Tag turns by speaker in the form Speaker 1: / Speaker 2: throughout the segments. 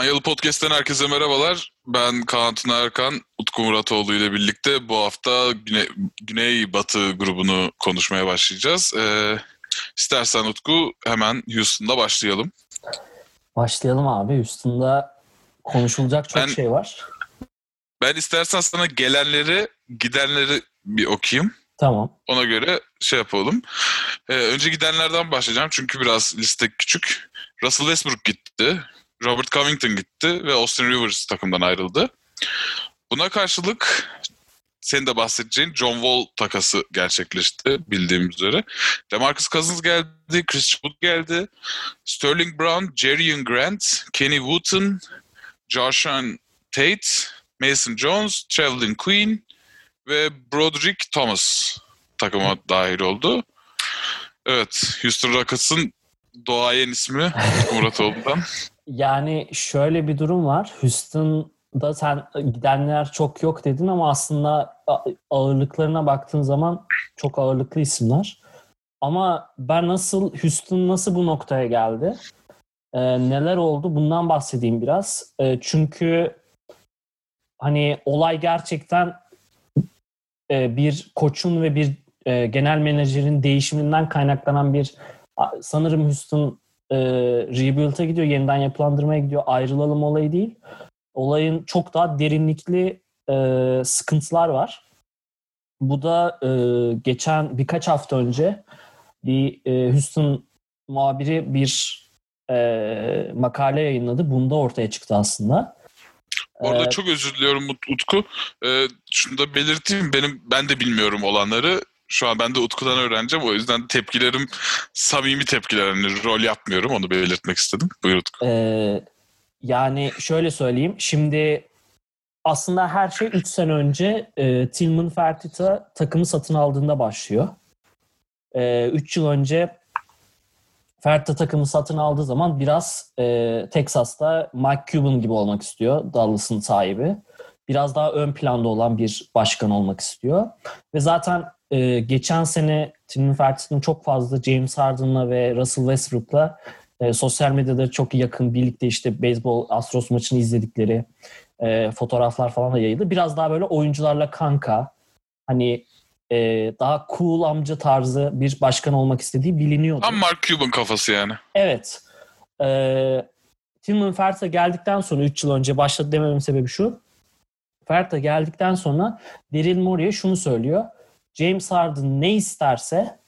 Speaker 1: Panyalı Podcast'ten herkese merhabalar. Ben Kaan Tuna Erkan, Utku Muratoğlu ile birlikte bu hafta Güney, Güney Batı grubunu konuşmaya başlayacağız. Ee, istersen Utku hemen Houston'da başlayalım.
Speaker 2: Başlayalım abi. Houston'da konuşulacak çok
Speaker 1: Ben-
Speaker 2: şey var.
Speaker 1: Ben istersen sana gelenleri, gidenleri bir okuyayım.
Speaker 2: Tamam.
Speaker 1: Ona göre şey yapalım. Ee, önce gidenlerden başlayacağım çünkü biraz liste küçük. Russell Westbrook gitti. Robert Covington gitti ve Austin Rivers takımdan ayrıldı. Buna karşılık senin de bahsedeceğin John Wall takası gerçekleşti bildiğim üzere. DeMarcus Cousins geldi, Chris Wood geldi. Sterling Brown, Jerry Grant, Kenny Wooten, Joshan Tate, Mason Jones, Traveling Queen ve Broderick Thomas takıma dahil oldu. Evet, Houston Rockets'ın doğayen ismi Muratoğlu'ndan.
Speaker 2: Yani şöyle bir durum var. Houston'da sen gidenler çok yok dedin ama aslında ağırlıklarına baktığın zaman çok ağırlıklı isimler. Ama ben nasıl Houston nasıl bu noktaya geldi? Ee, neler oldu? Bundan bahsedeyim biraz. Ee, çünkü hani olay gerçekten e, bir koçun ve bir e, genel menajerin değişiminden kaynaklanan bir sanırım Houston e, rebuild'a gidiyor, yeniden yapılandırmaya gidiyor. Ayrılalım olayı değil. Olayın çok daha derinlikli e, sıkıntılar var. Bu da e, geçen birkaç hafta önce bir e, Houston muhabiri bir e, makale yayınladı. Bunda ortaya çıktı aslında.
Speaker 1: Bu arada
Speaker 2: Ee,
Speaker 1: çok özür diliyorum Ut- Utku. Ee, şunu da belirteyim. Benim ben de bilmiyorum olanları. Şu an ben de Utku'dan öğreneceğim. O yüzden tepkilerim samimi tepkiler. Hani rol yapmıyorum. Onu belirtmek istedim. Buyur Utku.
Speaker 2: Ee, yani şöyle söyleyeyim. Şimdi aslında her şey 3 sene önce e, Tillman Fertitta takımı satın aldığında başlıyor. 3 yıl önce Fertitta takımı satın aldığı zaman biraz e, Texas'ta Mike Cuban gibi olmak istiyor. Dallas'ın sahibi. Biraz daha ön planda olan bir başkan olmak istiyor. Ve zaten e, geçen sene Tillman Fertitta'nın çok fazla James Harden'la ve Russell Westbrook'la e, sosyal medyada çok yakın birlikte işte beyzbol Astros maçını izledikleri e, fotoğraflar falan da yayıldı. Biraz daha böyle oyuncularla kanka hani e, daha cool amca tarzı bir başkan olmak istediği biliniyordu.
Speaker 1: Tam Mark Cuban kafası yani.
Speaker 2: Evet. Ee, Tillman Fert'a geldikten sonra 3 yıl önce başladı dememin sebebi şu. Fert'a geldikten sonra Daryl Morey'e şunu söylüyor. James Harden ne isterse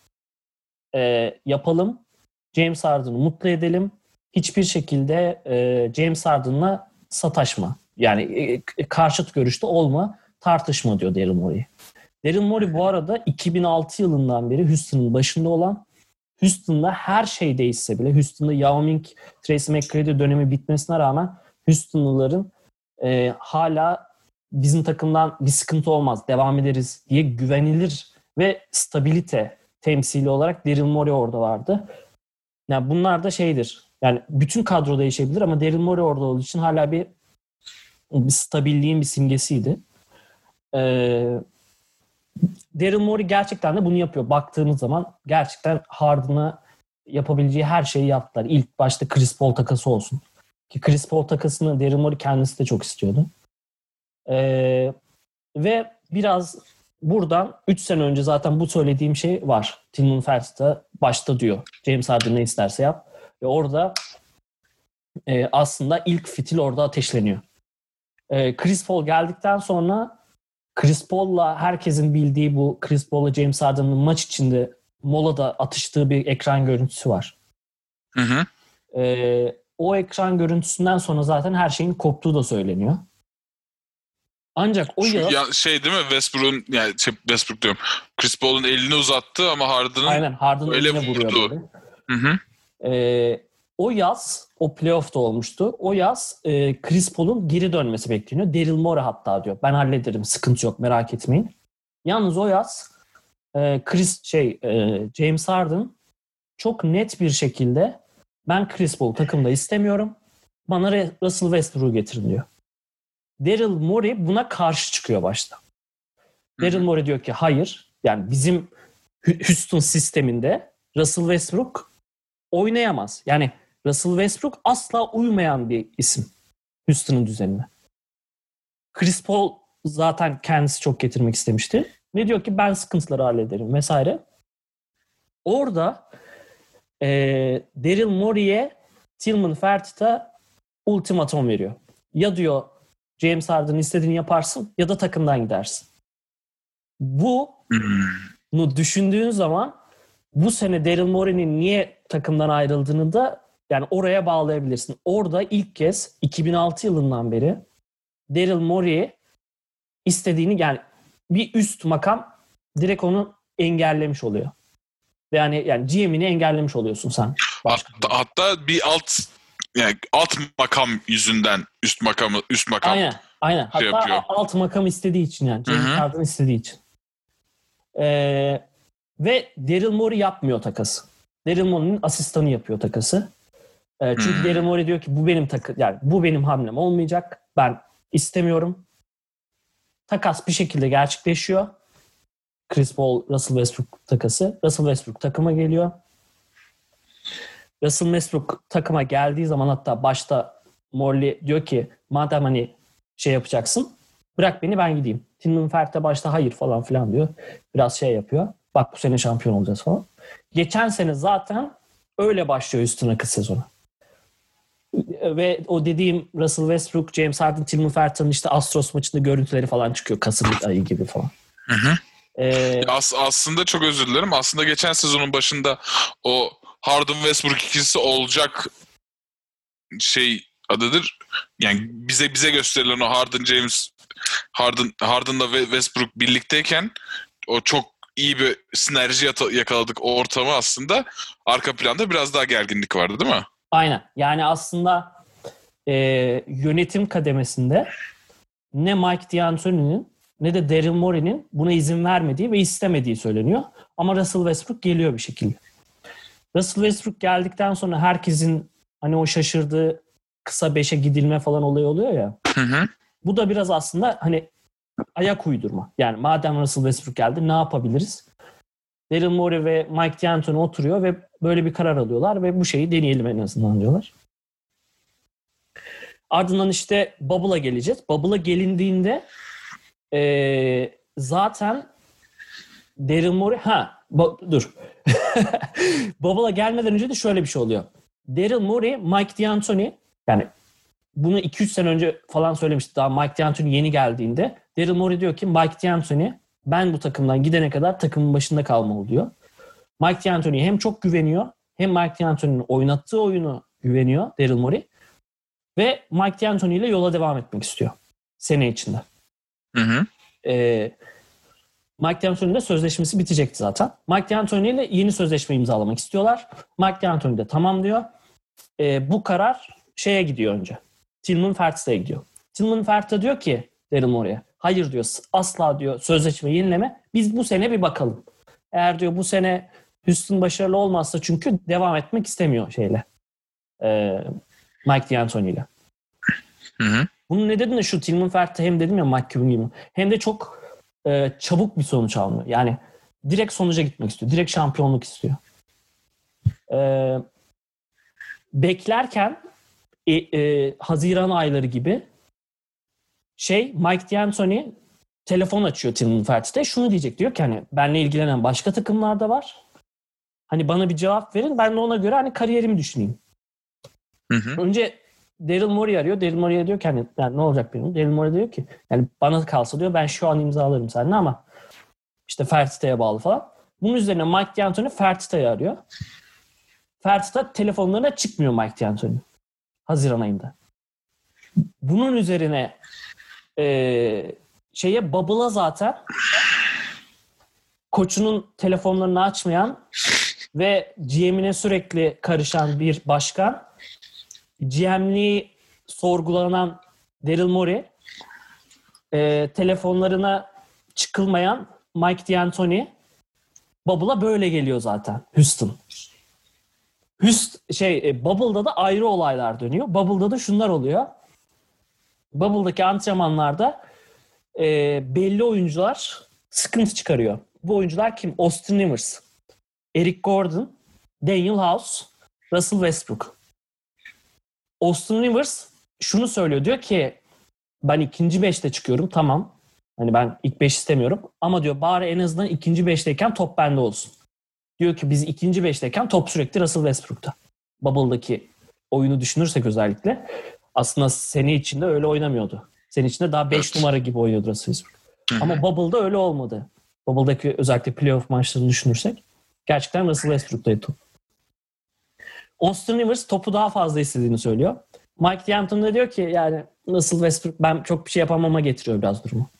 Speaker 2: e, yapalım. James Harden'ı mutlu edelim. Hiçbir şekilde e, James Harden'la sataşma. Yani e, e, karşıt görüşte olma, tartışma diyor Daryl Morey. Daryl Morey bu arada 2006 yılından beri Houston'ın başında olan Houston'da her şey değişse bile Houston'da Yao Ming, Tracy McGrady dönemi bitmesine rağmen Houston'lıların e, hala bizim takımdan bir sıkıntı olmaz, devam ederiz diye güvenilir ve stabilite temsili olarak Daryl Morey orada vardı. Yani bunlar da şeydir. Yani bütün kadro değişebilir ama Daryl Morey orada olduğu için hala bir, bir stabilliğin bir simgesiydi. Ee, Daryl Morey gerçekten de bunu yapıyor. Baktığımız zaman gerçekten Harden'a yapabileceği her şeyi yaptılar. İlk başta Chris Paul takası olsun. Ki Chris Paul takasını Daryl Morey kendisi de çok istiyordu. Ee, ve biraz buradan 3 sene önce zaten bu söylediğim şey var. Tillman Fertitta başta diyor. James Harden ne isterse yap. Ve orada e, aslında ilk fitil orada ateşleniyor. E, Chris Paul geldikten sonra Chris Paul'la herkesin bildiği bu Chris Paul'la James Harden'ın maç içinde molada atıştığı bir ekran görüntüsü var.
Speaker 1: Hı hı.
Speaker 2: Ee, o ekran görüntüsünden sonra zaten her şeyin koptuğu da söyleniyor. Ancak o
Speaker 1: Şu
Speaker 2: yaz
Speaker 1: ya, şey değil mi Westbrook'un yani şey, Westbrook diyorum. Chris Paul'un elini uzattı ama Harden'ın
Speaker 2: aynen Harden'ın
Speaker 1: öyle
Speaker 2: vuruyor
Speaker 1: vurdu. Hı hı.
Speaker 2: Ee, o yaz, o playoff'ta olmuştu. O yaz e, Chris Paul'un geri dönmesi bekleniyor. Daryl Morey hatta diyor. Ben hallederim, sıkıntı yok, merak etmeyin. Yalnız o yaz e, Chris şey e, James Harden çok net bir şekilde ben Chris Paul takımda istemiyorum. Bana Russell Westbrook'u getirin diyor. Daryl Morey buna karşı çıkıyor başta. Daryl Morey diyor ki hayır. Yani bizim Houston sisteminde Russell Westbrook oynayamaz. Yani Russell Westbrook asla uymayan bir isim. Houston'ın düzenine. Chris Paul zaten kendisi çok getirmek istemişti. Ne diyor ki ben sıkıntıları hallederim vesaire. Orada e, Daryl Morey'e Tillman Fertitta ultimatom veriyor. Ya diyor James Harden'ın istediğini yaparsın ya da takımdan gidersin. Bunu
Speaker 1: Hmm.
Speaker 2: düşündüğün zaman bu sene Daryl Morey'nin niye takımdan ayrıldığını da yani oraya bağlayabilirsin. Orada ilk kez 2006 yılından beri Daryl Morey istediğini yani bir üst makam direkt onu engellemiş oluyor. Ve Yani yani GM'ini engellemiş oluyorsun sen.
Speaker 1: Hatta, hatta bir alt yani alt makam yüzünden üst makamı üst makam.
Speaker 2: Aynen. Aynen. Hatta
Speaker 1: şey yapıyor.
Speaker 2: alt makam istediği için yani. James istediği için. Ee, ve Daryl Morey yapmıyor takası. Daryl Morey'nin asistanı yapıyor takası. Ee, çünkü
Speaker 1: Hmm.
Speaker 2: Daryl Morey diyor ki bu benim takı yani bu benim hamlem olmayacak. Ben istemiyorum. Takas bir şekilde gerçekleşiyor. Chris Paul Russell Westbrook takası. Russell Westbrook takıma geliyor. Russell Westbrook takıma geldiği zaman hatta başta Morley diyor ki madem hani şey yapacaksın bırak beni ben gideyim. Tillman Ferg de başta hayır falan filan diyor. Biraz şey yapıyor. Bak bu sene şampiyon olacağız falan. Geçen sene zaten öyle başlıyor üstüne kız sezonu. Ve o dediğim Russell Westbrook, James Harden, Tillman Ferg'in işte Astros maçında görüntüleri falan çıkıyor. Kasım ayı gibi falan.
Speaker 1: Hı hı.
Speaker 2: Ee,
Speaker 1: As- aslında çok özür dilerim. Aslında geçen sezonun başında o Harden Westbrook ikilisi olacak şey adıdır. Yani bize bize gösterilen o Harden James Harden Harden'la Westbrook birlikteyken o çok iyi bir sinerji yakaladık o ortamı aslında. Arka planda biraz daha gerginlik vardı değil mi?
Speaker 2: Aynen. Yani aslında e, yönetim kademesinde ne Mike D'Antoni'nin ne de Daryl Morey'nin buna izin vermediği ve istemediği söyleniyor. Ama Russell Westbrook geliyor bir şekilde. Russell Westbrook geldikten sonra herkesin hani o şaşırdığı kısa beşe gidilme falan olayı oluyor ya.
Speaker 1: Hı hı.
Speaker 2: Bu da biraz aslında hani ayak uydurma. Yani madem Russell Westbrook geldi ne yapabiliriz? Daryl Morey ve Mike D'Antoni oturuyor ve böyle bir karar alıyorlar ve bu şeyi deneyelim en azından diyorlar. Ardından işte Bubble'a geleceğiz. Bubble'a gelindiğinde eee, zaten Daryl Morey ha bu- dur. Bubble'a gelmeden önce de şöyle bir şey oluyor. Daryl Morey, Mike D'Antoni yani bunu 2-3 sene önce falan söylemişti daha Mike D'Antoni yeni geldiğinde. Daryl Morey diyor ki Mike D'Antoni ben bu takımdan gidene kadar takımın başında kalmalı diyor. Mike D'Antoni'ye hem çok güveniyor hem Mike D'Antoni'nin oynattığı oyunu güveniyor Daryl Morey. Ve Mike D'Antoni ile yola devam etmek istiyor sene içinde.
Speaker 1: Hı hı.
Speaker 2: Ee, Mike D'Antoni'nin de sözleşmesi bitecekti zaten. Mike D'Antoni ile yeni sözleşme imzalamak istiyorlar. Mike D'Antoni de tamam diyor. Ee, bu karar şeye gidiyor önce. Tillman Fertiz'e gidiyor. Tillman Fertiz diyor ki Daryl Morey'e hayır diyor asla diyor sözleşme yenileme. Biz bu sene bir bakalım. Eğer diyor bu sene Houston başarılı olmazsa çünkü devam etmek istemiyor şeyle. Ee, Mike D'Antoni ile.
Speaker 1: Hı hı.
Speaker 2: Bunun nedeni de şu Tillman Fertiz hem dedim ya Mike Cuban gibi hem de çok e, çabuk bir sonuç almıyor. Yani direkt sonuca gitmek istiyor. Direkt şampiyonluk istiyor. Ee, beklerken e, e, Haziran ayları gibi şey Mike D'Antoni telefon açıyor Tillman Fertiz'e. Şunu diyecek diyor ki hani benle ilgilenen başka takımlar da var. Hani bana bir cevap verin. Ben de ona göre hani kariyerimi düşüneyim.
Speaker 1: Hı hı.
Speaker 2: Önce Daryl Morey arıyor. Daryl Morey'e diyor ki hani yani ne olacak benim? Daryl Morey diyor ki yani bana kalsa diyor ben şu an imzalarım seninle ama işte Fertita'ya bağlı falan. Bunun üzerine Mike D'Antoni Fertita'yı arıyor. Fertita telefonlarına çıkmıyor Mike D'Antoni. Haziran ayında. Bunun üzerine eee şeye Bubble'a zaten koçunun telefonlarını açmayan ve GM'ine sürekli karışan bir başkan GM'liği sorgulanan Daryl Morey e, telefonlarına çıkılmayan Mike D'Antoni Bubble'a böyle geliyor zaten Houston. Houston şey e, Bubble'da da ayrı olaylar dönüyor. Bubble'da da şunlar oluyor. Bubble'daki antrenmanlarda e, belli oyuncular sıkıntı çıkarıyor. Bu oyuncular kim? Austin Rivers, Eric Gordon, Daniel House, Russell Westbrook. Austin Rivers şunu söylüyor. Diyor ki ben ikinci beşte çıkıyorum tamam. Hani ben ilk beş istemiyorum. Ama diyor bari en azından ikinci beşteyken top bende olsun. Diyor ki biz ikinci beşteyken top sürekli Russell Westbrook'ta. Bubble'daki oyunu düşünürsek özellikle aslında sene içinde öyle oynamıyordu. Sene içinde daha 5
Speaker 1: Evet.
Speaker 2: numara gibi oynuyordu Russell Westbrook. Ama Bubble'da öyle olmadı. Bubble'daki özellikle playoff maçlarını düşünürsek gerçekten Russell Westbrook'taydı top. Austin Rivers topu daha fazla istediğini söylüyor. Mike D'Antoni de diyor ki yani Russell Westbrook ben çok bir şey yapamama getiriyor biraz durumu.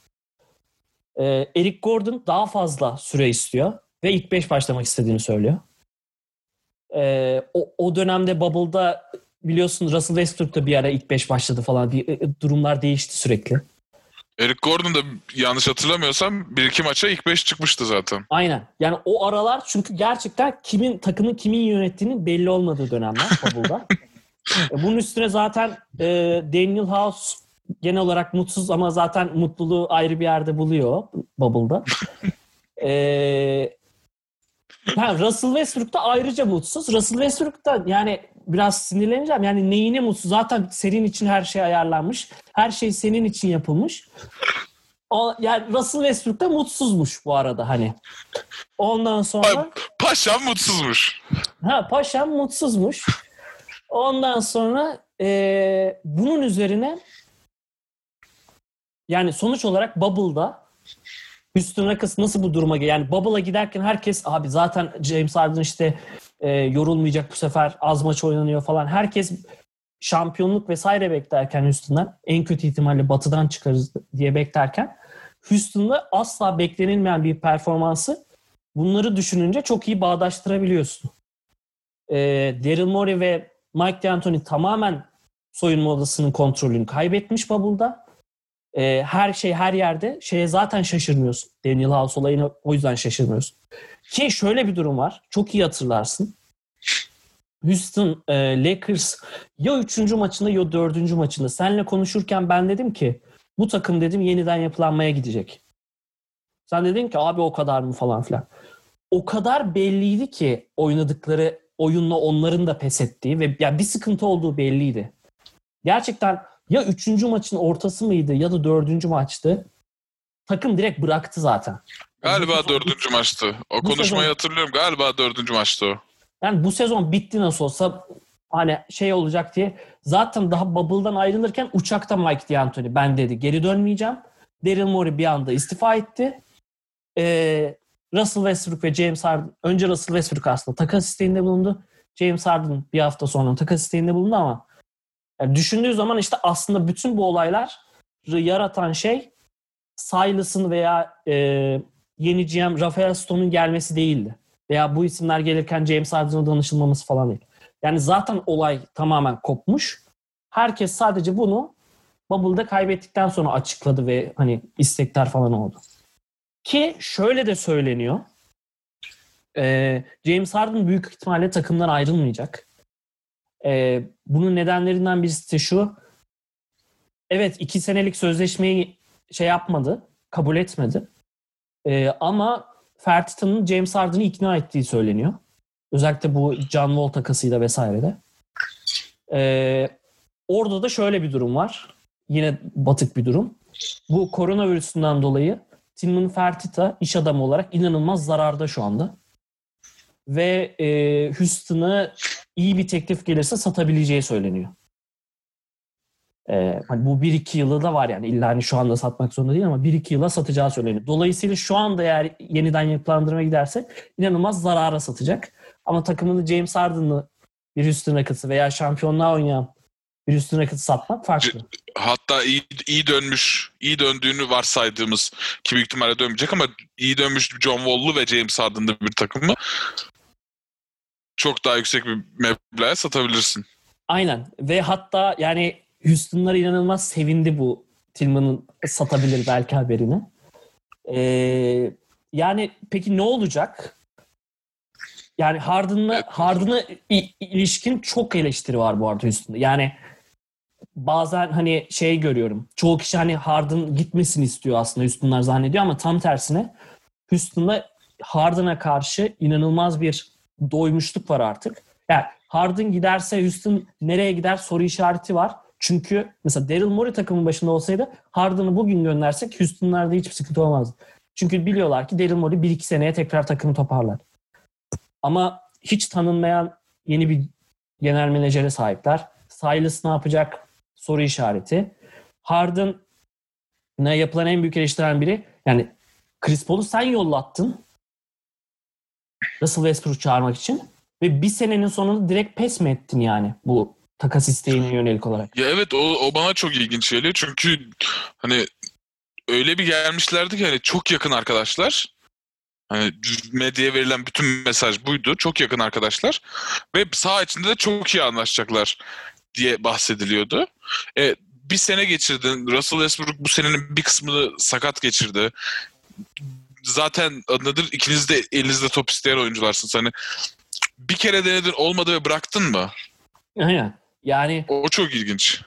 Speaker 2: Ee, Eric Gordon daha fazla süre istiyor ve ilk 5 başlamak istediğini söylüyor. Ee, o, o dönemde Bubble'da biliyorsun Russell Westbrook da bir ara ilk 5 başladı falan. Bir, e, durumlar değişti sürekli.
Speaker 1: Eric Gordon da yanlış hatırlamıyorsam bir iki maça ilk 5 çıkmıştı zaten.
Speaker 2: Aynen. Yani o aralar çünkü gerçekten kimin takımın kimin yönettiğinin belli olmadığı dönemler Bubble'da. E, Bunun üstüne zaten e, Daniel House genel olarak mutsuz ama zaten mutluluğu ayrı bir yerde buluyor Bubble'da. e, ha, Russell Westbrook da ayrıca mutsuz. Russell Westbrook da yani biraz sinirleneceğim. Yani neyine mutsuz? Zaten senin için her şey ayarlanmış. Her şey senin için yapılmış. O, yani Russell Westbrook da mutsuzmuş bu arada hani. Ondan sonra
Speaker 1: Paşam mutsuzmuş.
Speaker 2: ha paşam mutsuzmuş. Ondan sonra eee, bunun üzerine yani sonuç olarak Bubble'da Houston Rockets nasıl bu duruma gel- Yani Bubble'a giderken herkes abi zaten James Harden işte e, yorulmayacak bu sefer az maç oynanıyor falan. Herkes şampiyonluk vesaire beklerken Houston'dan en kötü ihtimalle batıdan çıkarız diye beklerken Houston'da asla beklenilmeyen bir performansı bunları düşününce çok iyi bağdaştırabiliyorsun. E, Daryl Morey ve Mike D'Antoni tamamen soyunma odasının kontrolünü kaybetmiş Bubble'da. E, her şey her yerde. Şeye zaten şaşırmıyorsun. Daniel House olayını o yüzden şaşırmıyorsun. Ki şöyle bir durum var. Çok iyi hatırlarsın. Houston e, Lakers ya üçüncü maçında ya dördüncü maçında seninle konuşurken ben dedim ki bu takım dedim yeniden yapılanmaya gidecek. Sen dedin ki abi o kadar mı falan filan. O kadar belliydi ki oynadıkları oyunla onların da pes ettiği ve yani bir sıkıntı olduğu belliydi. Gerçekten ya üçüncü maçın ortası mıydı ya da dördüncü maçtı. Takım direkt bıraktı zaten.
Speaker 1: Galiba
Speaker 2: sezon-
Speaker 1: dördüncü maçtı. O
Speaker 2: bu
Speaker 1: konuşmayı
Speaker 2: sezon-
Speaker 1: hatırlıyorum. Galiba dördüncü maçtı o.
Speaker 2: Yani bu sezon bitti nasıl olsa hani şey olacak diye. Zaten daha Bubble'dan ayrılırken uçakta Mike D'Antoni ben dedi geri dönmeyeceğim. Daryl Morey bir anda istifa etti. Ee, Russell Westbrook ve James Harden önce Russell Westbrook aslında takas isteğinde bulundu. James Harden bir hafta sonra takas isteğinde bulundu ama yani düşündüğü zaman işte aslında bütün bu olayları yaratan şey Silas'ın veya e, yeni GM Rafael Stone'un gelmesi değildi. Veya bu isimler gelirken James Harden'a danışılmaması falan değil. Yani zaten olay tamamen kopmuş. Herkes sadece bunu Bubble'da kaybettikten sonra açıkladı ve hani istekler falan oldu. Ki şöyle de söyleniyor. Ee, James Harden büyük ihtimalle takımdan ayrılmayacak. Ee, bunun nedenlerinden birisi de şu. Evet iki senelik sözleşmeyi şey yapmadı, kabul etmedi. Ee, ama Fertita'nın James Harden'ı ikna ettiği söyleniyor. Özellikle bu John Wall takasıyla vesairede. Ee, orada da şöyle bir durum var. Yine batık bir durum. Bu koronavirüsünden dolayı Tillman Fertitta iş adamı olarak inanılmaz zararda şu anda. Ve e, Houston'ı iyi bir teklif gelirse satabileceği söyleniyor. Ee, hani bu 1-2 yılı da var yani illa hani şu anda satmak zorunda değil ama 1-2 yıla satacağı söyleniyor. Dolayısıyla şu anda eğer yeniden yapılandırmaya giderse inanılmaz zarara satacak. Ama takımını James Harden'lı bir Houston Rockets'ı veya şampiyonluğa oynayan bir Houston Rockets'ı satmak farklı.
Speaker 1: Hatta iyi, iyi dönmüş, iyi döndüğünü varsaydığımız ki büyük ihtimalle dönmeyecek ama iyi dönmüş John Wall'lu ve James Harden'lı bir takımı çok daha yüksek bir meblağa satabilirsin.
Speaker 2: Aynen ve hatta yani Houston'lar inanılmaz sevindi bu Tillman'ın satabilir belki haberini. Ee, yani peki ne olacak? Yani Harden'la Harden'a ilişkin çok eleştiri var bu arada Houston'da. Yani bazen hani şey görüyorum. Çoğu kişi hani Harden gitmesini istiyor aslında Houston'lar zannediyor ama tam tersine Houston'da Harden'a karşı inanılmaz bir doymuşluk var artık. Yani Harden giderse Houston nereye gider soru işareti var. Çünkü mesela Daryl Morey takımın başında olsaydı Harden'ı bugün göndersek Houston'larda hiçbir sıkıntı olmazdı. Çünkü biliyorlar ki Daryl Morey 1-2 seneye tekrar takımı toparlar. Ama hiç tanınmayan yeni bir genel menajere sahipler. Silas ne yapacak? Soru işareti. Harden'a yapılan en büyük eleştiren biri yani Chris Paul'u sen yollattın. Russell Westbrook çağırmak için. Ve bir senenin sonunda direkt pes mi ettin yani bu takas isteğine yönelik olarak?
Speaker 1: Ya evet o, o bana çok ilginç geliyor çünkü hani öyle bir gelmişlerdi ki hani çok yakın arkadaşlar. Hani medyaya verilen bütün mesaj buydu. Çok yakın arkadaşlar. Ve saha içinde de çok iyi anlaşacaklar diye bahsediliyordu. E, bir sene geçirdin. Russell Westbrook bu senenin bir kısmını sakat geçirdi. Zaten adıdır ikiniz de elinizde top isteyen oyuncularsınız. Hani bir kere denedin olmadı ve bıraktın mı?
Speaker 2: Aynen. Yani
Speaker 1: O çok ilginç.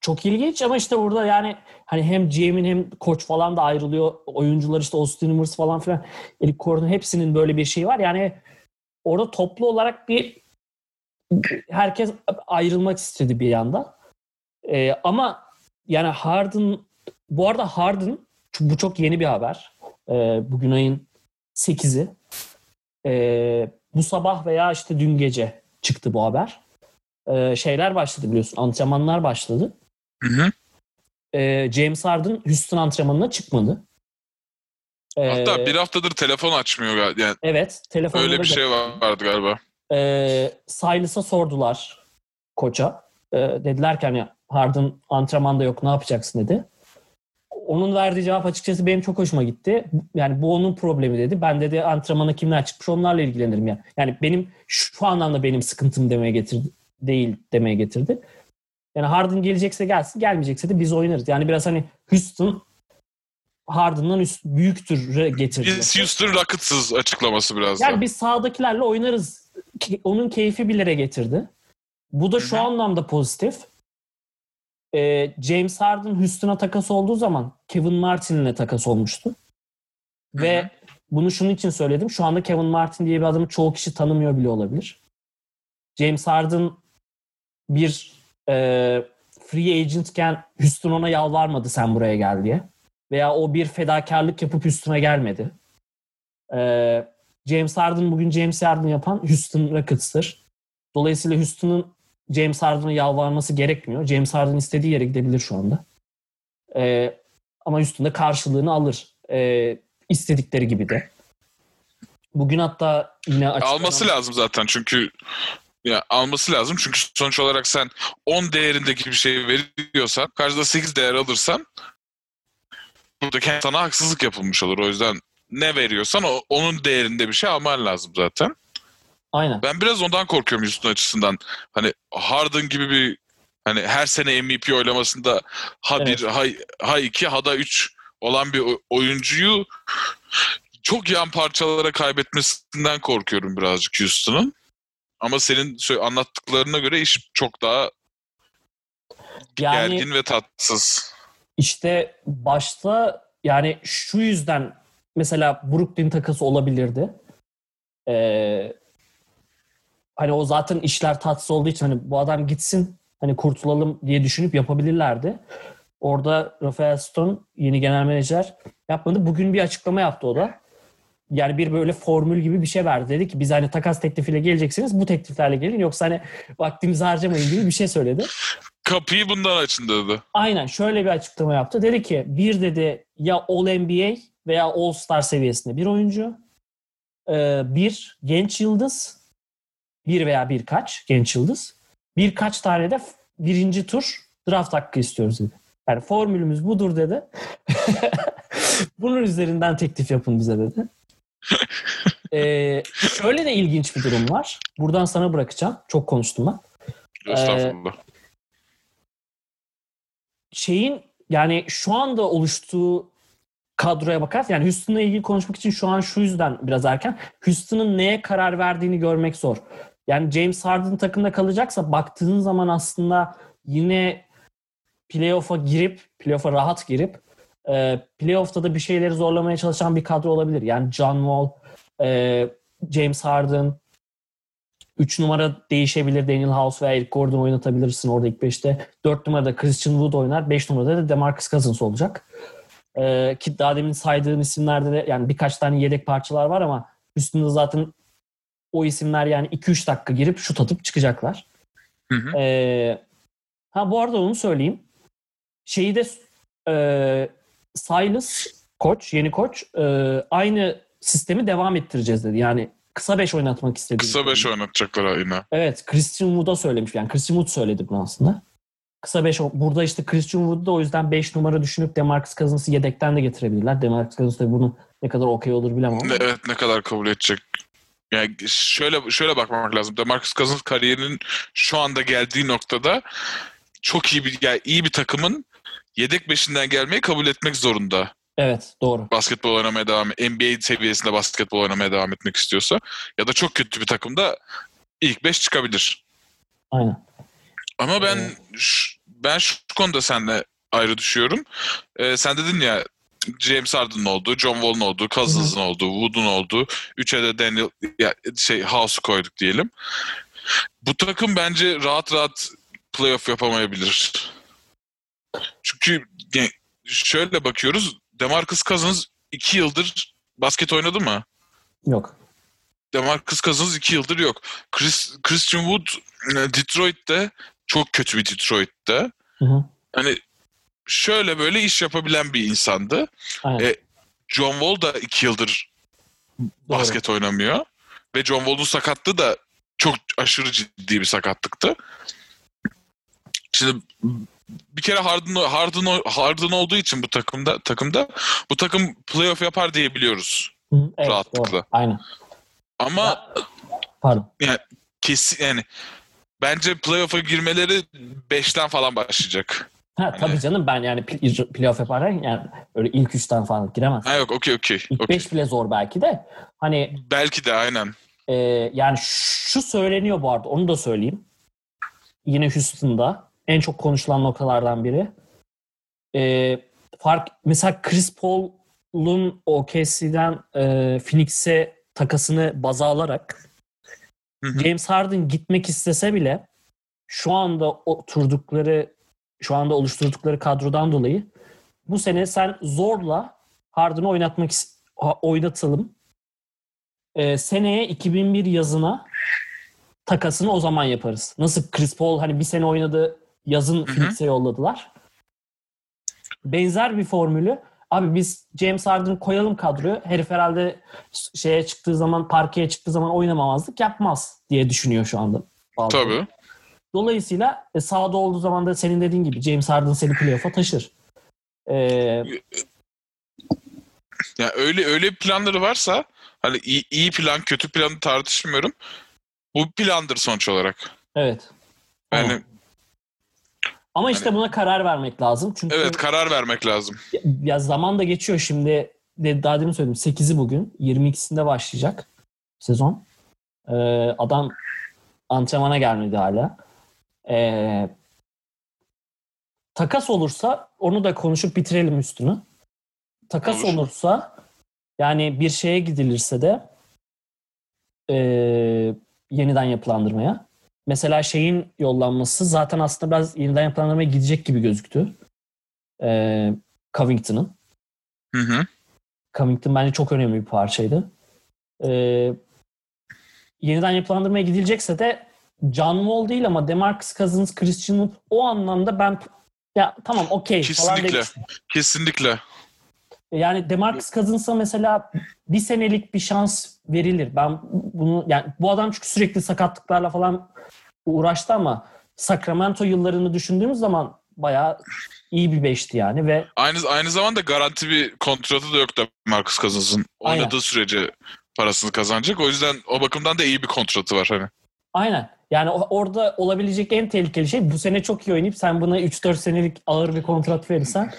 Speaker 2: çok ilginç ama işte burada yani hani hem GM'in hem koç falan da ayrılıyor. Oyuncular işte Austin Rivers falan filan. Eric Gordon hepsinin böyle bir şeyi var. Yani orada toplu olarak bir herkes ayrılmak istedi bir yanda. Ee, ama yani Harden bu arada Harden bu çok yeni bir haber. Ee, bugün ayın 8'i. Ee, bu sabah veya işte dün gece çıktı bu haber. Ee, şeyler başladı biliyorsun. Antrenmanlar başladı.
Speaker 1: Hı hı.
Speaker 2: Ee, James Harden Houston antrenmanına çıkmadı. Ee,
Speaker 1: Hatta bir haftadır telefon açmıyor galiba. Yani
Speaker 2: Evet.
Speaker 1: Öyle bir şey vardı galiba.
Speaker 2: Ee, Silas'a sordular koça. Ee, dediler ki hani Harden antrenmanda yok ne yapacaksın dedi. Onun verdiği cevap açıkçası benim çok hoşuma gitti. Yani bu onun problemi dedi. Ben dedi antrenmana kimler çıkmış onlarla ilgilenirim ya. Yani benim şu anlamda benim sıkıntım demeye getirdi. Değil demeye getirdi. Yani Harden gelecekse gelsin, gelmeyecekse de biz oynarız. Yani biraz hani Houston Harden'dan üst, büyüktür getirdi.
Speaker 1: Biz Houston Rockets'ız açıklaması biraz
Speaker 2: Yani
Speaker 1: da.
Speaker 2: biz sahadakilerle oynarız. Onun keyfi bir yere getirdi. Bu da şu anlamda pozitif. Ee, James Harden Houston'a takas olduğu zaman Kevin Martin'le takas olmuştu.
Speaker 1: Hı
Speaker 2: Ve bunu şunun için söyledim. Şu anda Kevin Martin diye bir adamı çoğu kişi tanımıyor bile olabilir. James Harden bir e, free agentken Houston ona yalvarmadı sen buraya gel diye. Veya o bir fedakarlık yapıp Houston'a gelmedi. Ee, James Harden bugün James Harden yapan Houston Rockets'tır. Dolayısıyla Houston'ın James Harden'a yalvarması gerekmiyor. James Harden istediği yere gidebilir şu anda. Ee, ama da karşılığını alır. Ee, istedikleri gibi de. Bugün hatta yine açıklanan...
Speaker 1: Alması lazım zaten çünkü ya alması lazım çünkü sonuç olarak sen 10 değerindeki bir şey veriyorsan karşıda 8 değer alırsan burada sana haksızlık yapılmış olur. O yüzden ne veriyorsan o, onun değerinde bir şey alman lazım zaten.
Speaker 2: Aynen.
Speaker 1: Ben biraz ondan korkuyorum Houston açısından. Hani Harden gibi bir hani her sene MVP oylamasında ha
Speaker 2: Evet.
Speaker 1: bir ha, ha iki ha da üç olan bir oyuncuyu çok yan parçalara kaybetmesinden korkuyorum birazcık Houston'ın. Ama senin anlattıklarına göre iş çok daha
Speaker 2: Yani
Speaker 1: gergin ve tatsız.
Speaker 2: İşte başta yani şu yüzden mesela Brooklyn takası olabilirdi. Ee, hani o zaten işler tatsız olduğu için hani bu adam gitsin hani kurtulalım diye düşünüp yapabilirlerdi. Orada Rafael Stone yeni genel menajer yapmadı. Bugün bir açıklama yaptı o da. Yani bir böyle formül gibi bir şey verdi. Dedi ki biz hani takas teklifiyle geleceksiniz bu tekliflerle gelin yoksa hani vaktimizi harcamayın gibi bir şey söyledi.
Speaker 1: Kapıyı bundan açın dedi.
Speaker 2: Aynen şöyle bir açıklama yaptı. Dedi ki bir dedi ya All NBA veya All Star seviyesinde bir oyuncu. Bir genç yıldız. Bir veya birkaç genç yıldız. Birkaç tane de birinci tur draft hakkı istiyoruz dedi. Yani formülümüz budur dedi. Bunun üzerinden teklif yapın bize dedi. Ee, şöyle de ilginç bir durum var. Buradan sana bırakacağım. Çok konuştum ben.
Speaker 1: Estağfurullah.
Speaker 2: şeyin yani şu anda oluştuğu kadroya bakarsan yani Houston'la ilgili konuşmak için şu an şu yüzden biraz erken. Houston'ın neye karar verdiğini görmek zor. Yani James Harden takımda kalacaksa baktığın zaman aslında yine playoff'a girip playoff'a rahat girip e, playoff'ta da bir şeyleri zorlamaya çalışan bir kadro olabilir. Yani John Wall, e, James Harden 3 numara değişebilir. Daniel House veya Eric Gordon oynatabilirsin orada ilk 5'te. 4 numarada Christian Wood oynar. 5 numarada da DeMarcus Cousins olacak. Ee, ki daha demin saydığın isimlerde de yani birkaç tane yedek parçalar var ama üstünde zaten o isimler yani 2-3 dakika girip şut atıp çıkacaklar.
Speaker 1: Hı hı.
Speaker 2: Ee, ha bu arada onu söyleyeyim. Şeyi de e, Silas koç, yeni koç e, aynı sistemi devam ettireceğiz dedi. Yani kısa 5 oynatmak istedi.
Speaker 1: Kısa 5 oynatacaklar yine.
Speaker 2: Evet, Christian Wood'a söylemiş. Yani Christian Wood söyledi bunu aslında. Kısa 5 burada işte Christian Wood'da o yüzden 5 numara düşünüp DeMarcus Cousins'ı yedekten de getirebilirler. DeMarcus Cousins de bunun ne kadar okey olur bilemem ama.
Speaker 1: Evet ne kadar kabul edecek. Yani şöyle şöyle bakmak lazım. DeMarcus Cousins kariyerinin şu anda geldiği noktada çok iyi bir yani iyi bir takımın yedek beşinden gelmeyi kabul etmek zorunda.
Speaker 2: Evet doğru.
Speaker 1: Basketbol oynamaya devam NBA seviyesinde basketbol oynamaya devam etmek istiyorsa ya da çok kötü bir takımda ilk 5 çıkabilir.
Speaker 2: Aynen.
Speaker 1: Ama ben şu- ben şu konuda seninle ayrı düşüyorum. Ee, sen dedin ya James Harden'ın olduğu, John Wall'un olduğu, Cousins'ın olduğu, Wood'un olduğu, üçe de Daniel ya şey House'u koyduk diyelim. Bu takım bence rahat rahat playoff yapamayabilir. Çünkü yani şöyle bakıyoruz. DeMarcus Cousins iki yıldır basket oynadı mı?
Speaker 2: Yok.
Speaker 1: DeMarcus Cousins iki yıldır yok. Chris, Christian Wood e, Detroit'te çok kötü bir Detroit'te.
Speaker 2: Hı hı.
Speaker 1: Hani şöyle böyle iş yapabilen bir insandı.
Speaker 2: Aynen.
Speaker 1: E, John Wall da iki yıldır
Speaker 2: Doğru.
Speaker 1: basket oynamıyor. Ve John Wall'un sakatlığı da çok aşırı ciddi bir sakatlıktı. Şimdi bir kere Harden, Harden, Harden olduğu için bu takımda takımda bu takım playoff yapar diye biliyoruz.
Speaker 2: Hı. Evet,
Speaker 1: rahatlıkla.
Speaker 2: Doğru. Aynen.
Speaker 1: Ama
Speaker 2: Pardon.
Speaker 1: kesin yani bence playoff'a girmeleri 5'ten falan başlayacak.
Speaker 2: Ha, tabii canım ben yani pl- playoff yaparken yani öyle ilk üçten falan giremez.
Speaker 1: Ha yok okey okey.
Speaker 2: İlk
Speaker 1: okey.
Speaker 2: beş bile zor belki de. Hani
Speaker 1: Belki de aynen.
Speaker 2: e, yani şu söyleniyor bu arada onu da söyleyeyim. Yine Houston'da en çok konuşulan noktalardan biri. E, fark mesela Chris Paul'un OKC'den e, Phoenix'e takasını baz alarak. James Harden gitmek istese bile şu anda oturdukları şu anda oluşturdukları kadrodan dolayı bu sene sen zorla Harden'ı oynatmak oynatalım. Ee, seneye 2001 yazına takasını o zaman yaparız. Nasıl Chris Paul hani bir sene oynadı yazın. Phoenix'e yolladılar. Benzer bir formülü abi biz James Harden'ı koyalım kadroya. Herif herhalde şeye çıktığı zaman parkeye çıktığı zaman oynamamazlık yapmaz diye düşünüyor şu anda. bazıları.
Speaker 1: Tabii.
Speaker 2: Dolayısıyla e, sahada olduğu zaman da senin dediğin gibi James Harden seni playoff'a taşır. Ee,
Speaker 1: Ya öyle öyle planları varsa hani iyi, iyi plan kötü planı tartışmıyorum. Bu plandır sonuç olarak.
Speaker 2: evet.
Speaker 1: Yani
Speaker 2: Ama, ama işte buna karar vermek lazım. Çünkü
Speaker 1: evet karar vermek lazım.
Speaker 2: ya zaman da geçiyor şimdi. Daha demin söyledim. 8'i bugün. 22'sinde başlayacak sezon. Ee, adam antrenmana gelmedi hala. Ee, takas olursa onu da konuşup bitirelim üstünü. Takas
Speaker 1: Olur.
Speaker 2: olursa yani bir şeye gidilirse de ee, yeniden yapılandırmaya. Mesela şeyin yollanması zaten aslında biraz yeniden yapılandırmaya gidecek gibi gözüktü. Ee, Covington'ın.
Speaker 1: Hı hı.
Speaker 2: Covington bence çok önemli bir parçaydı. Ee, yeniden yapılandırmaya gidilecekse de John Wall değil ama DeMarcus Cousins, Christian Wood o anlamda ben ya tamam okey falan
Speaker 1: Kesinlikle.
Speaker 2: demiştim.
Speaker 1: Kesinlikle.
Speaker 2: Yani DeMarcus Cousins'a mesela bir senelik bir şans verilir. Ben bunu yani bu adam çünkü sürekli sakatlıklarla falan uğraştı ama Sacramento yıllarını düşündüğümüz zaman bayağı iyi bir beşti yani ve
Speaker 1: Aynı aynı zamanda garanti bir kontratı da yok da Marcus Cousins'ın.
Speaker 2: Aynen.
Speaker 1: Oynadığı sürece parasını kazanacak. O yüzden o bakımdan da iyi bir kontratı var hani.
Speaker 2: aynen yani orada olabilecek en tehlikeli şey bu sene çok iyi oynayıp sen buna 3-4 senelik ağır bir kontrat verirsen